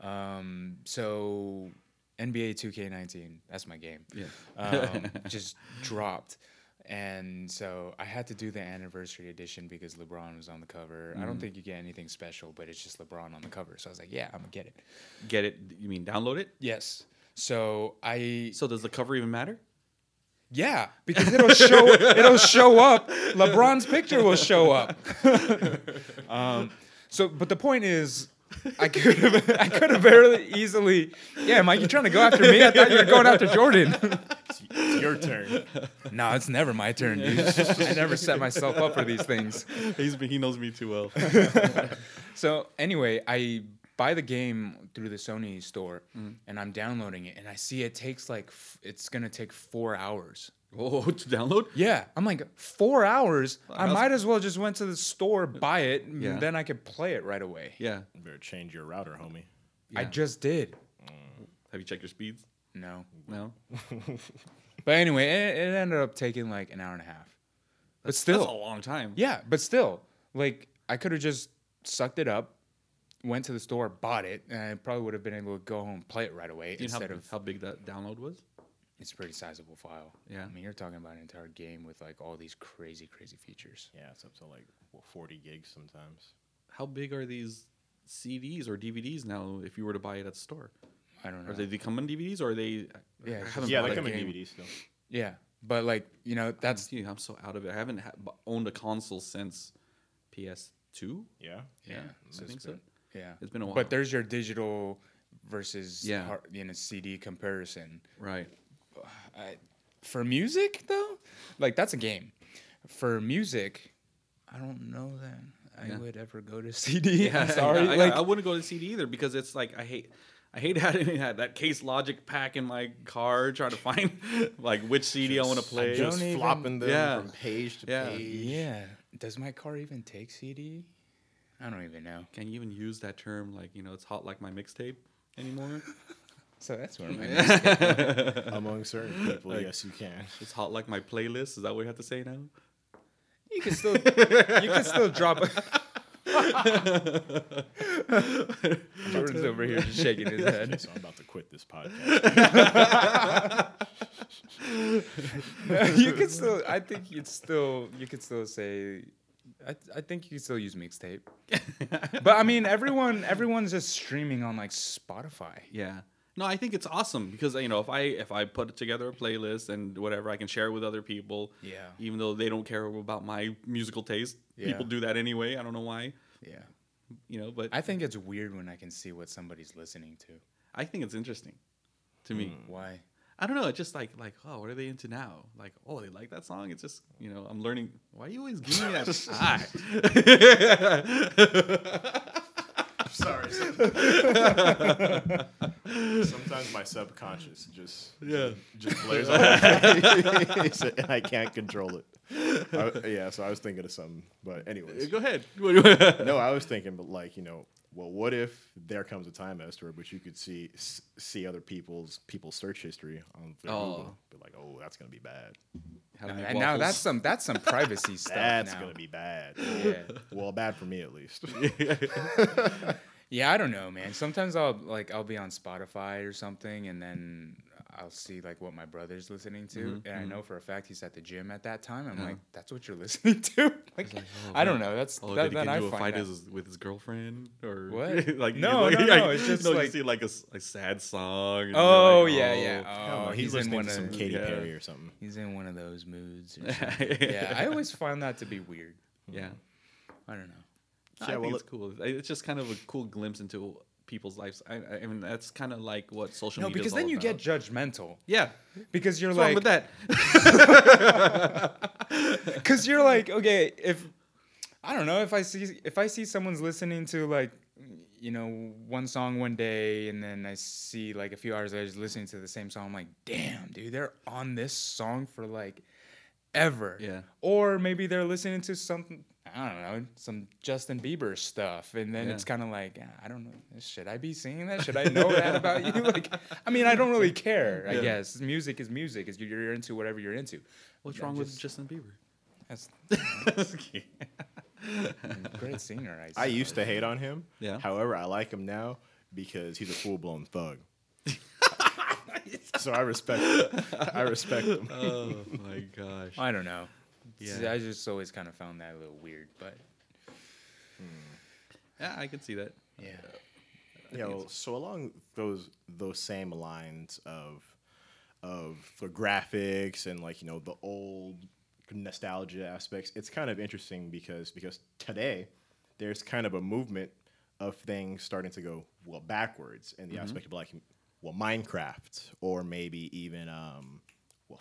yeah, Um, so NBA 2K19, that's my game. yeah. Um, <laughs> just dropped. And so I had to do the anniversary edition because LeBron was on the cover. I don't think you get anything special, but it's just LeBron on the cover. So I was like, yeah, I'm gonna get it. Get it? You mean download it? Yes. So I So does the cover even matter? Yeah, because it'll show it'll show up. LeBron's picture will show up. <laughs> um, so, but the point is, I could have I could have very easily. Yeah, Mike, you're trying to go after me? I thought you were going after Jordan. It's, it's your turn. no, it's never my turn, dude. I never set myself up for these things. He's he knows me too well. <laughs> So anyway, I buy the game through the Sony store, mm-hmm. and I'm downloading it, and I see it takes like f- it's gonna take four hours. <laughs> oh, to download? Yeah, I'm like four hours. I might as well just went to the store, buy it, and then I could play it right away. Yeah. You better change your router, homie. I just did. Mm. Have you checked your speeds? No, No. <laughs> but anyway, it, it ended up taking like an hour and a half. But still, That's a long time. Yeah, but still, like I could have just sucked it up, went to the store, bought it, and I probably would have been able to go home and play it right away Do you know instead how, of. how big that download was? It's a pretty sizable file. Yeah. I mean, you're talking about an entire game with like all these crazy, crazy features. Yeah, it's up to like what, 40 gigs sometimes. How big are these CDs or DVDs now? If you were to buy it at the store, I don't know. are they they come in DVDs or are they? Yeah, I Yeah, they come in. DVDs still. yeah, but like you know, that's Dude, I'm so out of it. I haven't ha- owned a console since PS2. Yeah. yeah, I think so. Yeah. It's been a while. But there's your digital versus Yeah. hard, you know CD comparison. right. I, for music though, like that's a game. For music, I don't know that I Yeah. would ever go to <laughs> CD. Yeah, I'm sorry. yeah, I, like I wouldn't go to CD either because it's like I hate. I hate <laughs> having that, that case logic pack in my car trying to find <laughs> like which CD I want to play. don't Just even- flopping them Yeah. from page to Yeah. page. yeah. Does my car even take CD? I don't even know. Can you even use that term like you know it's hot like my mixtape anymore? <laughs> So that's where my <laughs> Among certain people, Like- yes, you can. it's hot like my playlist. Is that what you have to say now? you can still <laughs> you can still drop. Jordan's over here just shaking his Okay, head. so I'm about to quit this podcast. you can still. I think you'd still. You could still say. I, I think you can still use mixtape. <laughs> but I mean, everyone everyone's just streaming on like Spotify. Yeah. No, I think it's awesome because you know if I if I put together a playlist and whatever I can share it with other people. Yeah. Even though they don't care about my musical taste, Yeah. people do that anyway. I don't know why. Yeah. You know, but I think it's weird when I can see what somebody's listening to. I think it's interesting to me. Hmm. Why? I don't know. It's just like like oh, what are they into now? Like oh, they like that song. It's just you know I'm learning. Why are you always giving me that <laughs> eye? Sorry. Sometimes my subconscious just Yeah. just blares <laughs> up, <laughs> and I can't control it. I- yeah, so I was thinking of something, but anyways, Go ahead. no, I was thinking, but like you know, well, what if there comes a time, Esther, but you could see s- see other people's people's search history on their Oh. Google, but like, oh, that's gonna be bad. How to make And now waffles. that's some that's some privacy <laughs> stuff. That's now. gonna be bad. Yeah. <laughs> Well, bad for me at least. <laughs> Yeah, I don't know, man. Sometimes I'll like I'll be on Spotify or something, and then I'll see like what my brother's listening to, Mhm, and I know for a fact he's at the gym at that time. I'm Yeah. like, that's what you're <laughs> listening to. like, like, oh, I don't know. That's Oh, that, did he get I into a fight his, with his girlfriend or <laughs> What? like No, you- no, like, no, it's just no, like- you see like a sad song. Oh like, yeah, oh. yeah. Hell Oh, he's, he's in one to of some Katy yeah. Perry or something. he's in one of those moods. <laughs> Yeah, I always find that to be weird. Yeah, I don't know. I Yeah, think well, it's cool. It's just kind of a cool glimpse into people's lives. I, I mean, that's kind of like what social No, media. No, because then you about. get judgmental. yeah. Because you're What's wrong like, with that? <laughs> because you're like, okay, if I don't know if I see if I see someone's listening to like, you know, one song one day, and then I see like a few hours later just listening to the same song, I'm like, damn, dude, they're on this song for like ever. Yeah. Or maybe they're listening to something. I don't know, some Justin Bieber stuff, and then Yeah. it's kind of like, I don't know, should I be singing that? Should I know that about you? <laughs> Like, I mean, I don't really care. I guess music is music. Is you're into whatever you're into. What's Yeah, wrong with Justin Bieber? That's <laughs> <laughs> great singer. I, I used to hate on him. Yeah. However, I like him now because he's a full blown thug. so I respect. Him. I respect him. oh my gosh. I don't know. Yeah. I just always kind of found that a little weird, but Yeah, I can see that. yeah. you know, so along those those same lines of of the graphics and like you know the old nostalgia aspects, it's kind of interesting because because today there's kind of a movement of things starting to go well backwards in the aspect of like well Minecraft or maybe even um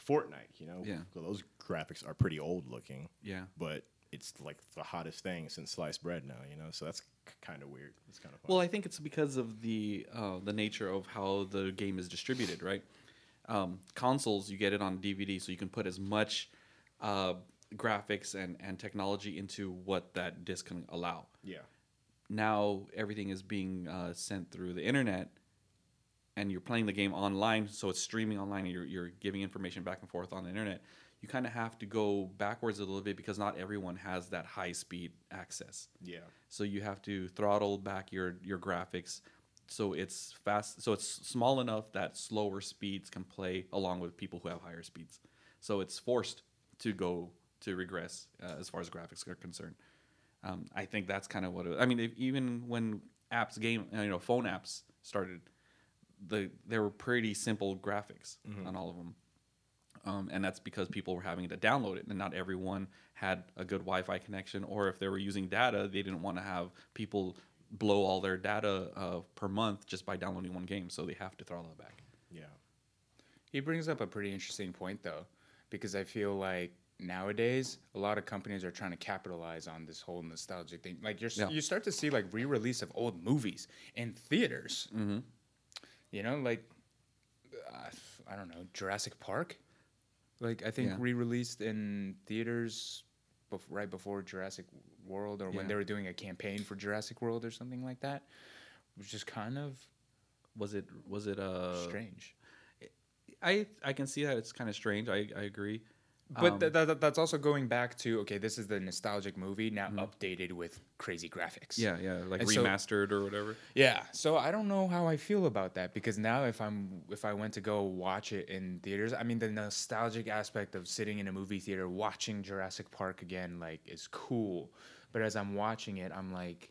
well Fortnite, you know, Yeah. those graphics are pretty old looking, Yeah. but it's like the hottest thing since sliced bread now, you know, so that's kind of weird. It's kind of. Well, I think it's because of the uh, the nature of how the game is distributed, right? Um, consoles, you get it on DVD, so you can put as much uh, graphics and, and technology into what that disc can allow. yeah. Now everything is being uh, sent through the internet, and you're playing the game online, so it's streaming online, and you're, you're giving information back and forth on the internet. You kind of have to go backwards a little bit because not everyone has that high speed access. Yeah. So you have to throttle back your your graphics so it's fast so it's small enough that slower speeds can play along with people who have higher speeds. So it's forced to go to regress uh, as far as graphics are concerned. Um, I think that's kind of what it, I mean. If, even when apps, game, you know, phone apps started, the there were pretty simple graphics on all of them, um, and that's because people were having to download it, and not everyone had a good Wi-Fi connection, or if they were using data, they didn't want to have people blow all their data uh, per month just by downloading one game, so they have to throttle it back. Yeah. He brings up a pretty interesting point though, because I feel like nowadays a lot of companies are trying to capitalize on this whole nostalgic thing. Like you're Yeah. you start to see like re-release of old movies in theaters. Mm-hmm. You know, like uh, I don't know Jurassic Park. Like I think Yeah. re-released in theaters bef- right before Jurassic World, or when they were doing a campaign for Jurassic World or something like that, which is kind of Was it was it uh strange. I I can see that it's kind of strange. I I agree. But Um, th- th- that's also going back to okay, this is the nostalgic movie now updated with crazy graphics. Mm-hmm. Yeah, yeah, like And so- remastered or whatever. yeah. So I don't know how I feel about that because now if I'm if I went to go watch it in theaters, I mean the nostalgic aspect of sitting in a movie theater watching Jurassic Park again like is cool. But as I'm watching it, I'm like,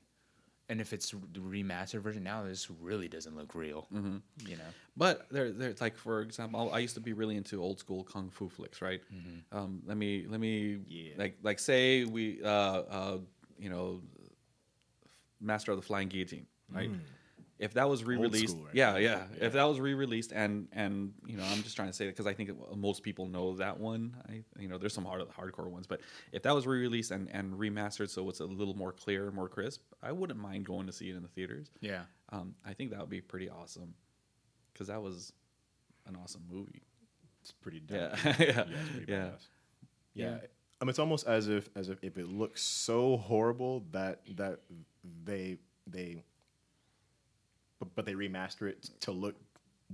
and if it's the remastered version now, this really doesn't look real. Mm-hmm. You know. But there, there's like for example, I used to be really into old school kung fu flicks, right? Um, let me let me Yeah. like like say we uh, uh, you know, Master of the Flying Guillotine, right? If that was re-released, school right yeah, yeah, Yeah. If that was re-released, and and you know, I'm just trying to say that because I think it- most people know that one. I you know, there's some hard hardcore ones, but if that was re-released and and remastered, so it's a little more clear, more crisp, I wouldn't mind going to see it in the theaters. Yeah. Um, I think that would be pretty awesome because that was an awesome movie. It's pretty dumb. Yeah, yeah, yeah, it's pretty yeah. badass. Yeah. Yeah. Um, it's almost as if as if, if it looks so horrible that that they they but, but they remaster it to look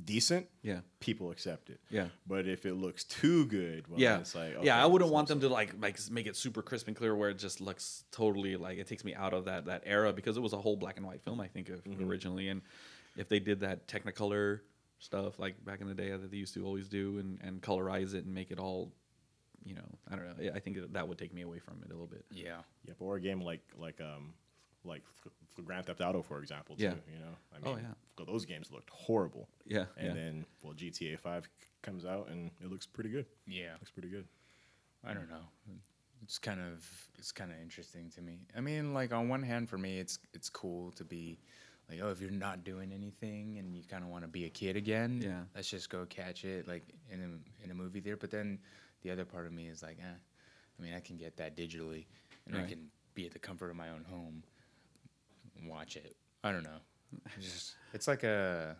decent, yeah, people accept it. yeah. But if it looks too good, well, yeah, it's like yeah. I wouldn't want them so- to like like make it super crisp and clear where it just looks totally like it takes me out of that that era because it was a whole black and white film I think of Mm-hmm. originally, and if they did that Technicolor stuff like back in the day that they used to always do and, and colorize it and make it all you know i don't know i think that- that would take me away from it a little bit Yeah. Yeah, but or a game like like um like f- f- Grand Theft Auto, for example. Too, Yeah. You know, I Oh, mean, yeah. those games looked horrible. yeah And yeah then well, GTA Five comes out and it looks pretty good. Yeah. Looks pretty good. I don't know. It's kind of it's kind of interesting to me. I mean, like on one hand, for me, it's it's cool to be like, oh, if you're not doing anything and you kind of want to be a kid again, Yeah. let's just go catch it like in a in a movie theater. But then the other part of me is like, eh, I mean, I can get that digitally, and I can be at the comfort of my own home, and watch it. I don't know. It's just it's like a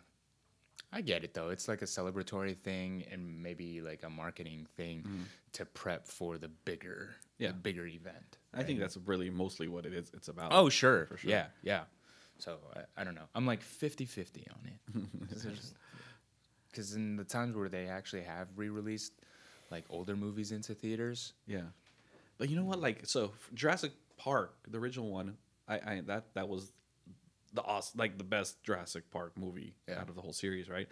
I get it though. It's like a celebratory thing and maybe like a marketing thing mm-hmm. to prep for the bigger, Yeah. the bigger event. i think that's really mostly what it is it's about Oh, sure. For sure. Yeah, yeah. So I, I don't know. I'm like 50-50 on it. <laughs> Because in the times where they actually have re-released like older movies into theaters, Yeah, but you know what? Like, so Jurassic Park, the original one, I, I that that was the awesome, like the best Jurassic Park movie Yeah. out of the whole series, right?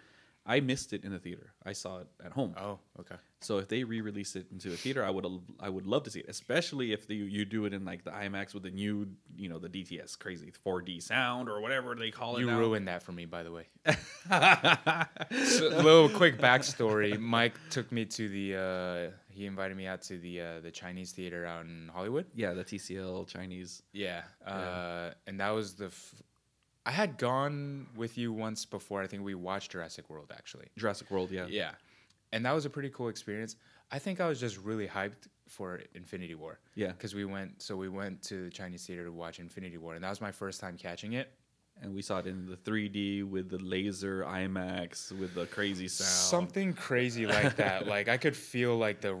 I missed it in the theater. I saw it at home. oh, okay. So if they re-release it into a theater, I would I would love to see it, especially if the, you do it in like the IMAX with the new, you know, the DTS crazy 4D sound or whatever they call it. You now. ruined that for me, by the way. <laughs> so, little quick backstory. Mike took me to the. Uh, he invited me out to the uh, the Chinese theater out in Hollywood. yeah, the TCL Chinese. Yeah, uh, and that was the. F- I had gone with you once before. I think we watched Jurassic World actually. Jurassic World, yeah. Yeah, and that was a pretty cool experience. I think I was just really hyped for Infinity War. Yeah. because we went. So we went to the Chinese theater to watch Infinity War, and that was my first time catching it. And we saw it in the 3D with the laser IMAX with the crazy sound. Something crazy like that. <laughs> like I could feel like the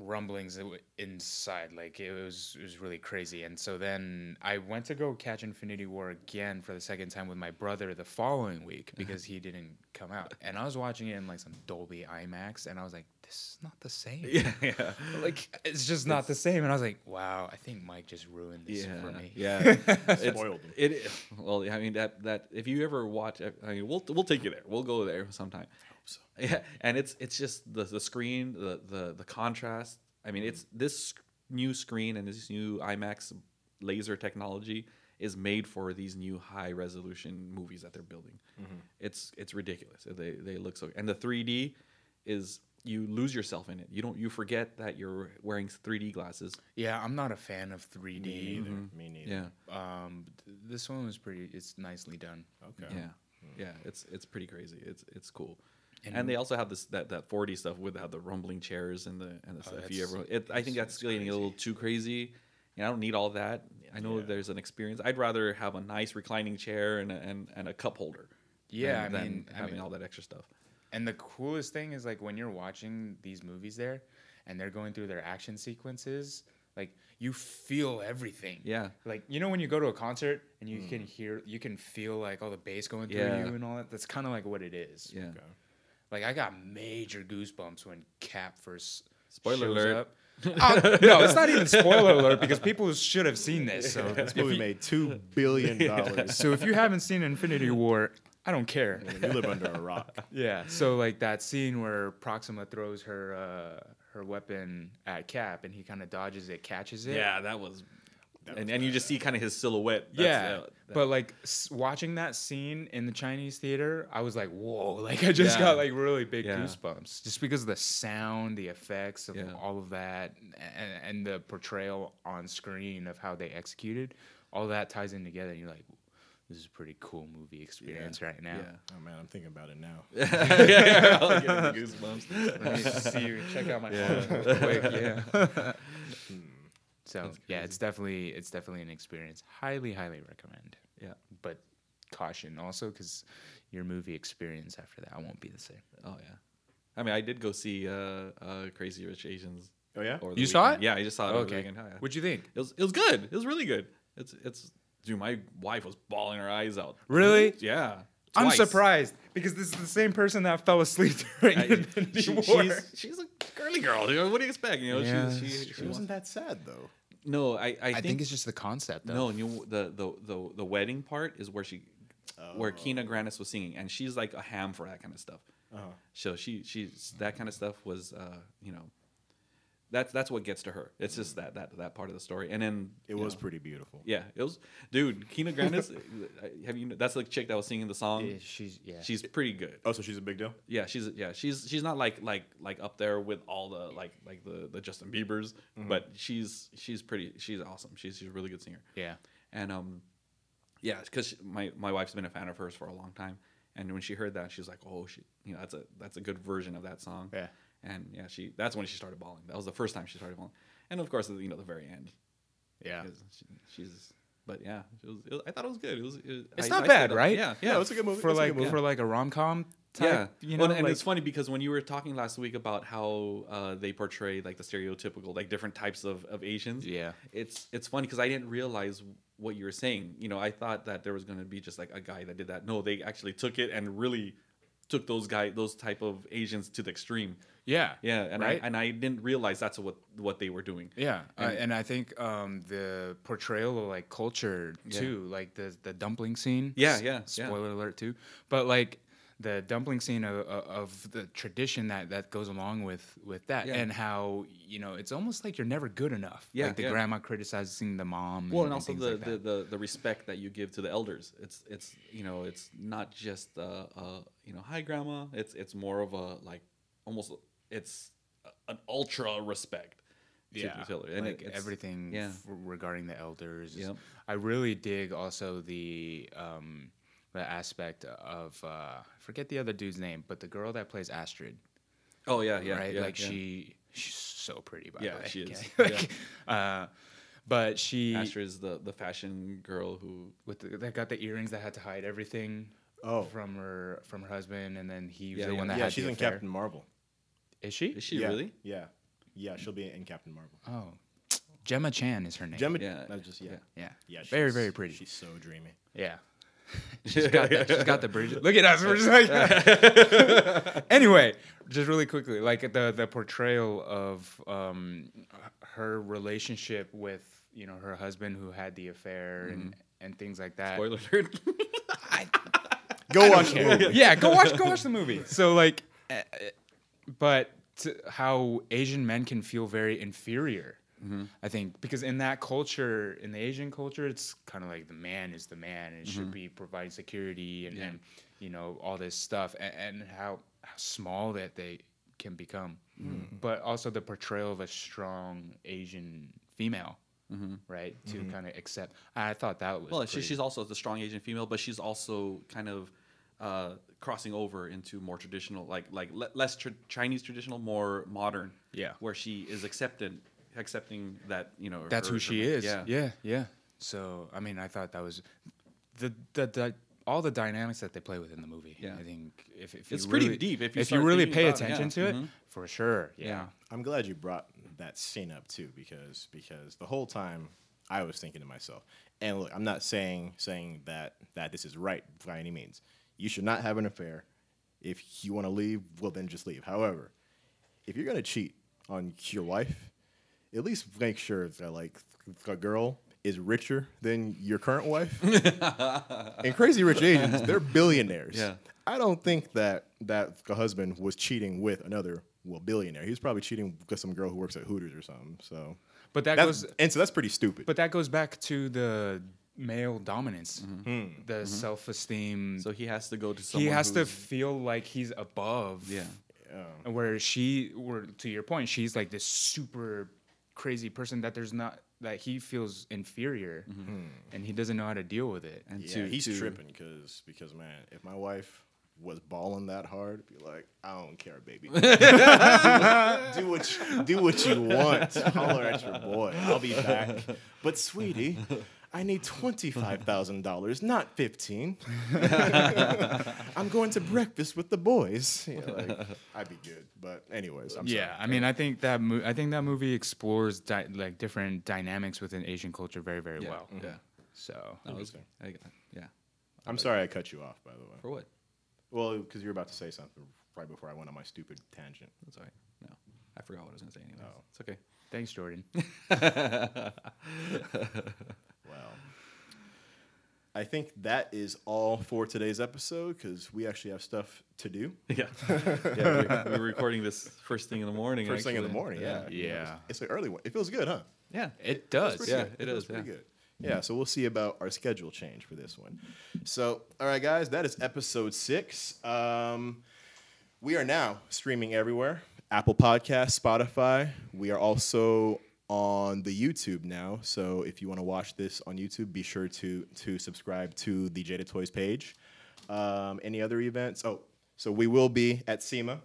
rumblings inside. Like it was it was really crazy. And so then I went to go catch Infinity War again for the second time with my brother the following week uh-huh. because he didn't come out. And I was watching it in like some Dolby IMAX, and I was like, this is not the same. <laughs> Yeah, yeah. Like it's just not the same. And I was like, wow, I think Mike just ruined this yeah, for me. Yeah, <laughs> It's- Spoiled them. It well, I mean that that if you ever watch, I mean, we'll we'll take you there. We'll go there sometime. So. <laughs> Yeah, and it's it's just the the screen, the the the contrast. I mean, it's this new screen and this new IMAX laser technology is made for these new high resolution movies that they're building. Mm-hmm. It's it's ridiculous. They they look so and the 3D is you lose yourself in it. You don't you forget that you're wearing 3D glasses. Yeah, I'm not a fan of 3D. Me neither. Me neither. Yeah. Um, th- this one was pretty. It's nicely done. Okay. Yeah, yeah, it's it's pretty crazy. It's it's cool, and, And- they also have this that that 4D stuff with how the rumbling chairs and the and the stuff. You ever, it, I think that's getting a little too crazy. And I don't need all that. I know Yeah. there's an experience. I'd rather have a nice reclining chair and a, and and a cup holder. Yeah, than, I than mean- I having mean- all that extra stuff. And the coolest thing is like when you're watching these movies there, and they're going through their action sequences, like you feel everything. Yeah, Like you know when you go to a concert and you can hear, you can feel like all the bass going through Yeah. you and all that. That's kind of like what it is. yeah. Okay. Like I got major goosebumps when Cap first Spoiler shows alert. up. Uh, <laughs> no, it's not even spoiler alert because people should have seen this. So <laughs> This if movie you, made two billion dollars. <laughs> so if you haven't seen Infinity War, I don't care. you live under a <laughs> rock. Yeah. So like that scene where Proxima throws her uh, her weapon at Cap and he kind of dodges it, catches it. Yeah, that was. and, and you just see kind of his silhouette. That's, yeah. uh, that- but like s- watching that scene in the Chinese theater, I was like, whoa! <laughs> Like I just Yeah. got like really big Yeah. goosebumps just because of the sound, the effects of Yeah. all of that, and, and the portrayal on screen of how they executed. All that ties in together, and you're like, this is a pretty cool movie experience right now. yeah. Oh man, I'm thinking about it now. yeah, yeah, I'll get the goosebumps. Let me see. You check out my Yeah. phone real <laughs> quick. Yeah. so yeah, it's definitely it's definitely an experience. Highly, highly recommend. Yeah. But caution also because your movie experience after that won't be the same. Oh yeah. I mean, I did go see uh, uh, Crazy Rich Asians. Oh yeah. over the You saw it? Yeah, I just saw it. Okay. Oh, yeah. What'd you think? It was it was good. It was really good. It's it's dude. My wife was bawling her eyes out. Really? Yeah. I'm surprised because this is the same person that fell asleep <laughs> during I- Infinity she- War. she's she's a girly girl. You know, what do you expect? You know, Yeah, she, she, she She wasn't that sad though. No, I I, I think, it's just the concept. Though. no. You the the the the wedding part is where she where Oh. Kina Grannis was singing, and she's like a ham for that kind of stuff. Uh-huh. So she she's that kind of stuff was uh, you know that's that's what gets to her. It's just mm. that that that part of the story, and then It was know, pretty beautiful. yeah, it was dude. Kina Grannis, <laughs> uh, have you? That's the chick that was singing the song. Yeah, she's yeah. She's pretty good. Oh, so she's a big deal. Yeah, she's yeah, she's she's not like like like up there with all the like like the the Justin Bieber's, mm-hmm. but she's she's pretty she's awesome. She's she's a really good singer. yeah. And um, yeah, because my my wife's been a fan of hers for a long time, and when she heard that, she was like, oh, she you know that's a that's a good version of that song. Yeah. And yeah, she that's when she started bawling. That was the first time she started bawling, and of course, you know, the very end. Yeah, She, she's, but yeah, it was, it was- I thought it was good. It was. It, It's I- not I bad, right? Yeah, Yeah, yeah. it's a good movie. For It's like movie. for like a rom com type. Yeah, You know, well, and like, it's funny because when you were talking last week about how uh, they portray like the stereotypical, like different types of, of Asians. Yeah. it's it's funny because I didn't realize what you were saying. You know, I thought that there was going to be just like a guy that did that. No, they actually took it and really took those guy those type of Asians to the extreme. yeah. Yeah, and Right? I and I didn't realize that's what what they were doing. Yeah, uh, And- and I think um, the portrayal of like culture Yeah. too, like the the dumpling scene. Yeah, yeah, yeah. Spoiler alert too, but like the dumpling scene of, of the tradition that that goes along with with that, Yeah. and how you know it's almost like you're never good enough. Yeah, like the yeah. grandma criticizing the mom. Well, and and also the, like the, the, the respect that you give to the elders. It's it's you know it's not just uh, uh you know hi grandma. It's it's more of a like almost it's an ultra respect. yeah, and like it, everything yeah. f- regarding the elders. Yep. I really dig also the um, the aspect of uh, I forget the other dude's name, but the girl that plays Astrid. Oh yeah, yeah, right? yeah, like yeah. she, she's so pretty. By Yeah, the way. she is. okay? <laughs> like, uh, but she Astrid is the the fashion girl who with the, that got the earrings that had to hide everything. Oh. from her from her husband, and then he was Yeah, the yeah. one that yeah, had she's the in affair. Captain Marvel. Is she? is she yeah, really? Yeah, yeah, she'll be in Captain Marvel. Oh, Gemma Chan is her name. Gemma, Yeah. yeah, just yeah, yeah, yeah, very very pretty. She's so dreamy. Yeah. She's got that. She's got the bridge. Look at us. We're just like. <laughs> <laughs> anyway, just really quickly, like the the portrayal of um, her relationship with you know her husband who had the affair and and things like that. Spoiler alert. <laughs> Go watch the movie. yeah, go watch go watch the movie. So like, uh, uh, but to how Asian men can feel very inferior. Mm-hmm. I think because in that culture, in the Asian culture, it's kind of like the man is the man and it should mm-hmm. be providing security and, Yeah. and you know all this stuff and, and how, how small that they can become. Mm-hmm. But also the portrayal of a strong Asian female, right? To kind of accept. I thought that was well, she, she's also the strong Asian female, but she's also kind of uh, crossing over into more traditional, like like le- less tr- Chinese traditional, more modern. Yeah. where she is accepted, accepting that you know that's her- who her- she is. Yeah, yeah, yeah. So I mean, I thought that was the the, the all the dynamics that they play with in the movie. Yeah. I think if, if It's you pretty really, deep if you you really pay about it, yeah. attention to it, Mhm. for sure. Yeah. Yeah. I'm glad you brought that scene up too, because because the whole time I was thinking to myself, and look, I'm not saying saying that that this is right by any means. You should not have an affair. If you want to leave, well then just leave. However, if you're gonna cheat on your wife, at least make sure that like a girl is richer than your current wife. <laughs> and crazy rich Asians, they're billionaires. Yeah. I don't think that that the husband was cheating with another well billionaire. He was probably cheating with some girl who works at Hooters or something. So But that that's goes and so that's pretty stupid. but that goes back to the male dominance, Mm-hmm. the self esteem. So he has to go to someone. he has to feel like he's above. Yeah. Yeah. where she where to your point she's like this super crazy person that there's not that he feels inferior mm-hmm. and he doesn't know how to deal with it And yeah, to, he's to, tripping because because man, if my wife was balling that hard, be like, I don't care, baby. <laughs> do what you, do what you want. Holler at your boy. I'll be back. But sweetie, I need twenty five thousand dollars, not fifteen. <laughs> I'm going to breakfast with the boys. Yeah, like, I'd be good. But anyways, I'm sorry. yeah sorry. i mean i think that mo- i think that movie explores di- like different dynamics within asian culture very very yeah, well mm-hmm. Yeah. so That was, Interesting. I, yeah. I'm sorry I cut you off, by the way. For what? Well, because you were about to say something right before I went on my stupid tangent. That's all right. No, I forgot what I was gonna say. anyway. Oh. it's okay. thanks jordan <laughs> Well, I think that is all for today's episode because we actually have stuff to do. <laughs> Yeah, <laughs> yeah. We, we're recording this first thing in the morning. First thing in the morning, yeah. Yeah. It's an early one. It feels good, huh? yeah. It does. Pretty Yeah, good. it feels is, pretty yeah. good. Yeah, so we'll see about our schedule change for this one. So, all right, guys, that is episode six. Um, we are now streaming everywhere Apple Podcasts, Spotify. We are also on the YouTube now. So, if you want to watch this on YouTube, be sure to to subscribe to the Jada Toys page. Um, any other events? Oh, so we will be at SEMA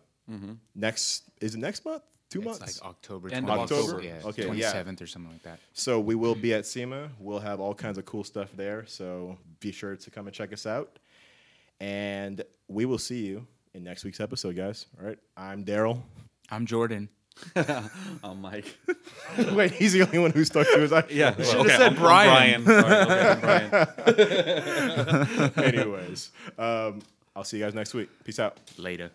next. Is it next month? Two It's months. like October. End of 20th. October? Yeah. Okay, yeah. 27th or something like that. So we will be at SEMA. We'll have all kinds of cool stuff there. So be sure to come and check us out. And we will see you in next week's episode, guys. All right. I'm Daryl. I'm Jordan. <laughs> Oh, Mike. <laughs> Wait, he's the only one who stuck to his Yeah, well, well, Should've okay, said I'm- I'm Brian. Brian. Sorry, okay, I'm <laughs> Brian. Anyways, um, I'll see you guys next week. Peace out. Later.